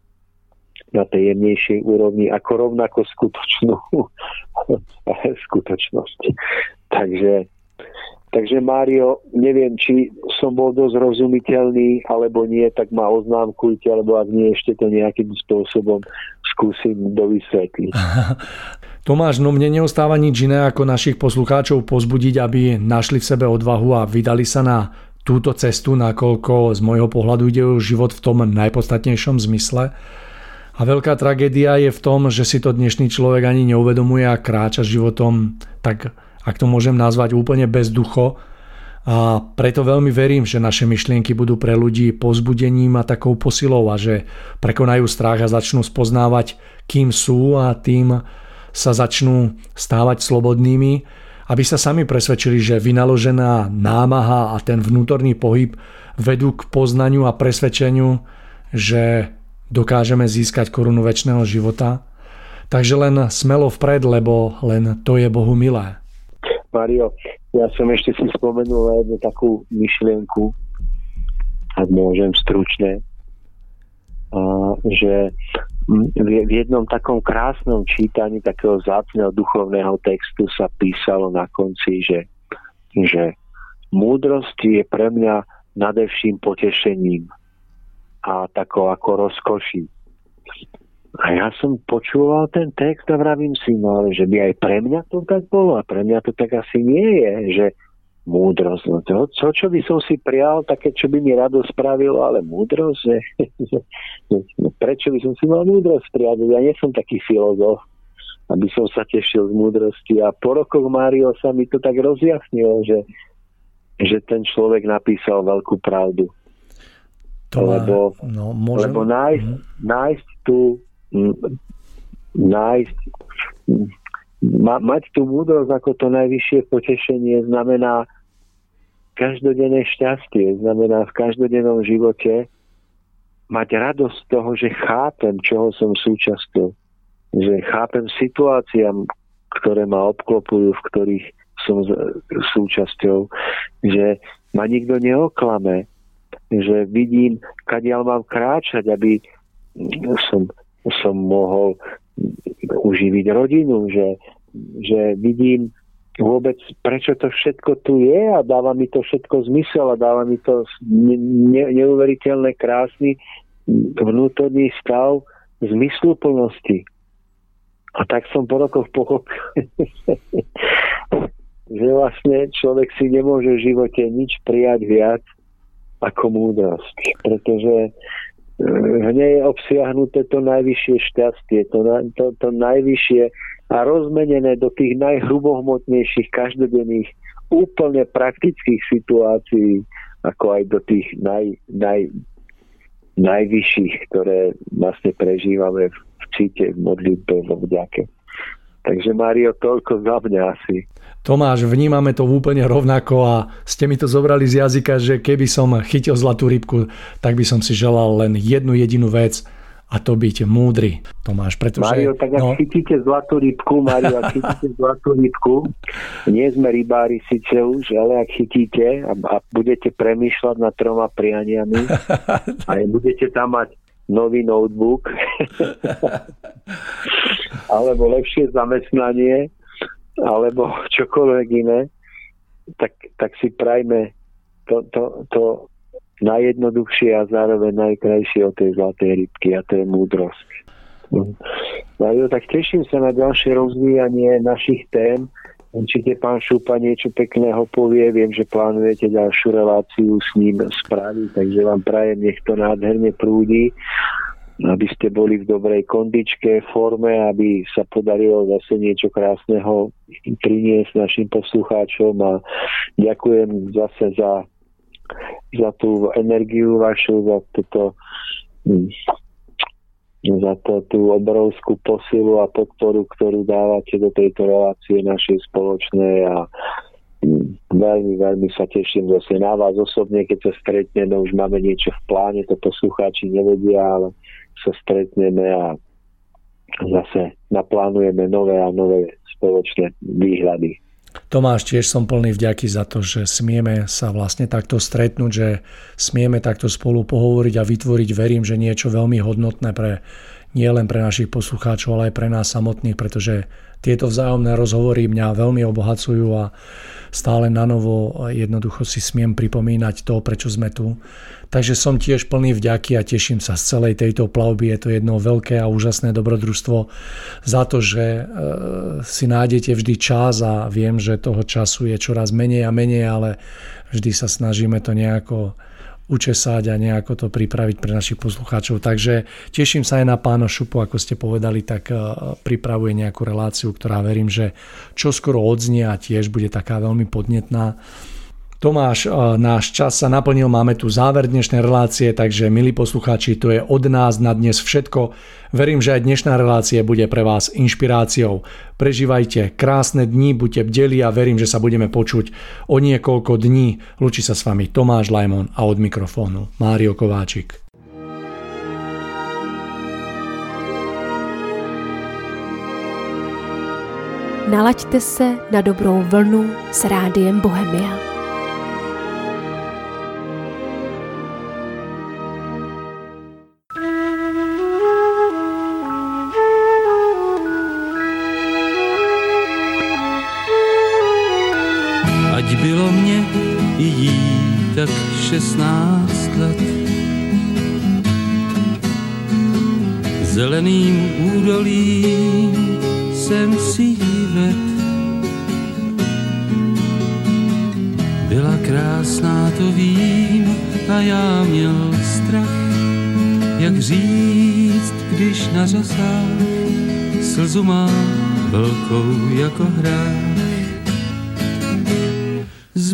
na tej jemnejšej úrovni ako rovnako skutočnú skutočnosť. Takže, takže Mário, neviem, či som bol dosť rozumiteľný, alebo nie, tak ma oznámkujte, alebo ak nie, ešte to nejakým spôsobom skúsim dovysvetliť. Tomáš, no mne neostáva nič iné ako našich poslucháčov pozbudiť, aby našli v sebe odvahu a vydali sa na túto cestu, nakoľko z môjho pohľadu ide o život v tom najpodstatnejšom zmysle. A veľká tragédia je v tom, že si to dnešný človek ani neuvedomuje a kráča životom, tak ak to môžem nazvať úplne bez ducho. A preto veľmi verím, že naše myšlienky budú pre ľudí pozbudením a takou posilou a že prekonajú strach a začnú spoznávať, kým sú a tým sa začnú stávať slobodnými, aby sa sami presvedčili, že vynaložená námaha a ten vnútorný pohyb vedú k poznaniu a presvedčeniu, že dokážeme získať korunu väčšného života. Takže len smelo vpred, lebo len to je Bohu milé. Mario, ja som ešte si spomenul jednu takú myšlienku, ak môžem stručne, že v jednom takom krásnom čítaní takého zácného duchovného textu sa písalo na konci, že, že múdrosť je pre mňa nadevším potešením a takou ako rozkoší. A ja som počúval ten text a vravím si, no že by aj pre mňa to tak bolo a pre mňa to tak asi nie je, že múdrosť. No to, čo, čo by som si prial, také, čo by mi rado spravilo, ale múdrosť, že, že no prečo by som si mal múdrosť prijať? Ja nie som taký filozof, aby som sa tešil z múdrosti. A po rokoch Mário sa mi to tak rozjasnilo, že, že ten človek napísal veľkú pravdu. To má, lebo, no, môžem... lebo nájsť, mm. nájsť tú nájsť ma, mať tú múdrosť ako to najvyššie potešenie znamená každodenné šťastie, znamená v každodennom živote mať radosť z toho, že chápem, čoho som súčasťou. Že chápem situáciám, ktoré ma obklopujú, v ktorých som súčasťou. Že ma nikto neoklame. Že vidím, kadiaľ mám kráčať, aby som, som mohol uživiť rodinu, že, že vidím vôbec, prečo to všetko tu je a dáva mi to všetko zmysel a dáva mi to ne, neuveriteľné krásny vnútorný stav zmysluplnosti. A tak som po rokoch pochopil, že vlastne človek si nemôže v živote nič prijať viac ako múdrosť. Pretože v nej je obsiahnuté to najvyššie šťastie, to, to, to najvyššie a rozmenené do tých najhrubohmotnejších každodenných úplne praktických situácií, ako aj do tých naj, naj, najvyšších, ktoré vlastne prežívame v cíte, v modlitbe, vo vďake. Takže Mário, toľko za mňa asi. Tomáš, vnímame to úplne rovnako a ste mi to zobrali z jazyka, že keby som chytil zlatú rybku, tak by som si želal len jednu jedinú vec a to byť múdry, Tomáš. Pretože, Mario, tak ak no... chytíte zlatú rybku, Mario, ak chytíte zlatú rybku, nie sme rybári síce už, ale ak chytíte a, a budete premýšľať nad troma prianiami a budete tam mať nový notebook alebo lepšie zamestnanie alebo čokoľvek iné, tak, tak si prajme to, to, to najjednoduchšie a zároveň najkrajšie od tej zlatej rybky a to je múdrosť. No, tak teším sa na ďalšie rozvíjanie našich tém. Určite pán Šupa niečo pekného povie. Viem, že plánujete ďalšiu reláciu s ním spraviť, takže vám prajem, nech to nádherne prúdi aby ste boli v dobrej kondičke, forme, aby sa podarilo zase niečo krásneho priniesť našim poslucháčom a ďakujem zase za, za tú energiu vašu, za toto za to, tú obrovskú posilu a podporu, ktorú dávate do tejto relácie našej spoločnej a veľmi, veľmi sa teším zase na vás osobne, keď sa stretneme, už máme niečo v pláne, to poslucháči nevedia, ale sa stretneme a zase naplánujeme nové a nové spoločné výhľady. Tomáš, tiež som plný vďaky za to, že smieme sa vlastne takto stretnúť, že smieme takto spolu pohovoriť a vytvoriť, verím, že niečo veľmi hodnotné pre nie len pre našich poslucháčov, ale aj pre nás samotných, pretože tieto vzájomné rozhovory mňa veľmi obohacujú a stále na novo jednoducho si smiem pripomínať to, prečo sme tu. Takže som tiež plný vďaky a teším sa z celej tejto plavby. Je to jedno veľké a úžasné dobrodružstvo za to, že e, si nájdete vždy čas a viem, že toho času je čoraz menej a menej, ale vždy sa snažíme to nejako učesať a nejako to pripraviť pre našich poslucháčov. Takže teším sa aj na pána Šupu, ako ste povedali, tak e, pripravuje nejakú reláciu, ktorá verím, že čoskoro odznie a tiež bude taká veľmi podnetná. Tomáš, e, náš čas sa naplnil, máme tu záver dnešnej relácie, takže milí poslucháči, to je od nás na dnes všetko. Verím, že aj dnešná relácia bude pre vás inšpiráciou. Prežívajte krásne dni, buďte bdeli a verím, že sa budeme počuť o niekoľko dní. Lučí sa s vami Tomáš Lajmon a od mikrofónu Mário Kováčik. Nalaďte se na dobrou vlnu s rádiem Bohemia. Říct, když na slzu má velkou jako hrách. S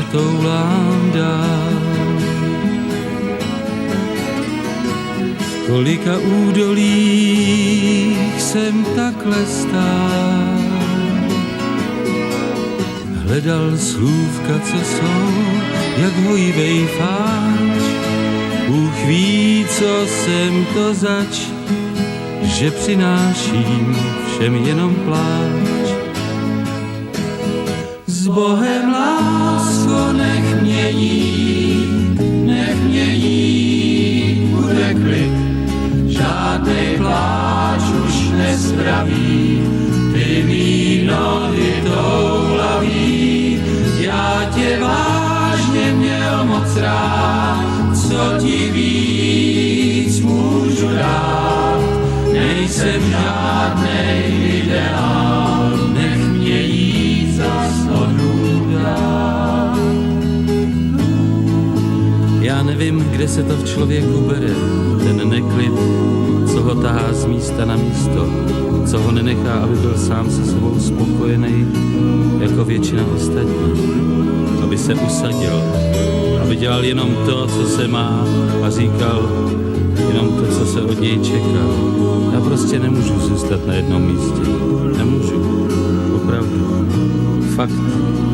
se toulám dál. Kolika údolích jsem takhle stál. Hledal slůvka, co jsou, jak hojivej fáč, Bůh ví, co jsem to zač, že přináším všem jenom pláč. S Bohem spraví, ty víno to hlaví. Já tě vážně měl moc rád, co ti víc můžu dát. Nejsem žádnej ideál, nech mě jít zas. Já nevím, kde se to v člověku bere, ten neklid, ho tahá z místa na místo, co ho nenechá, aby byl sám se sebou spokojený, jako většina ostatních, aby se usadil, aby dělal jenom to, co se má a říkal jenom to, co se od něj čeká. Já prostě nemůžu zůstat na jednom místě. Nemůžu. Opravdu. Fakt.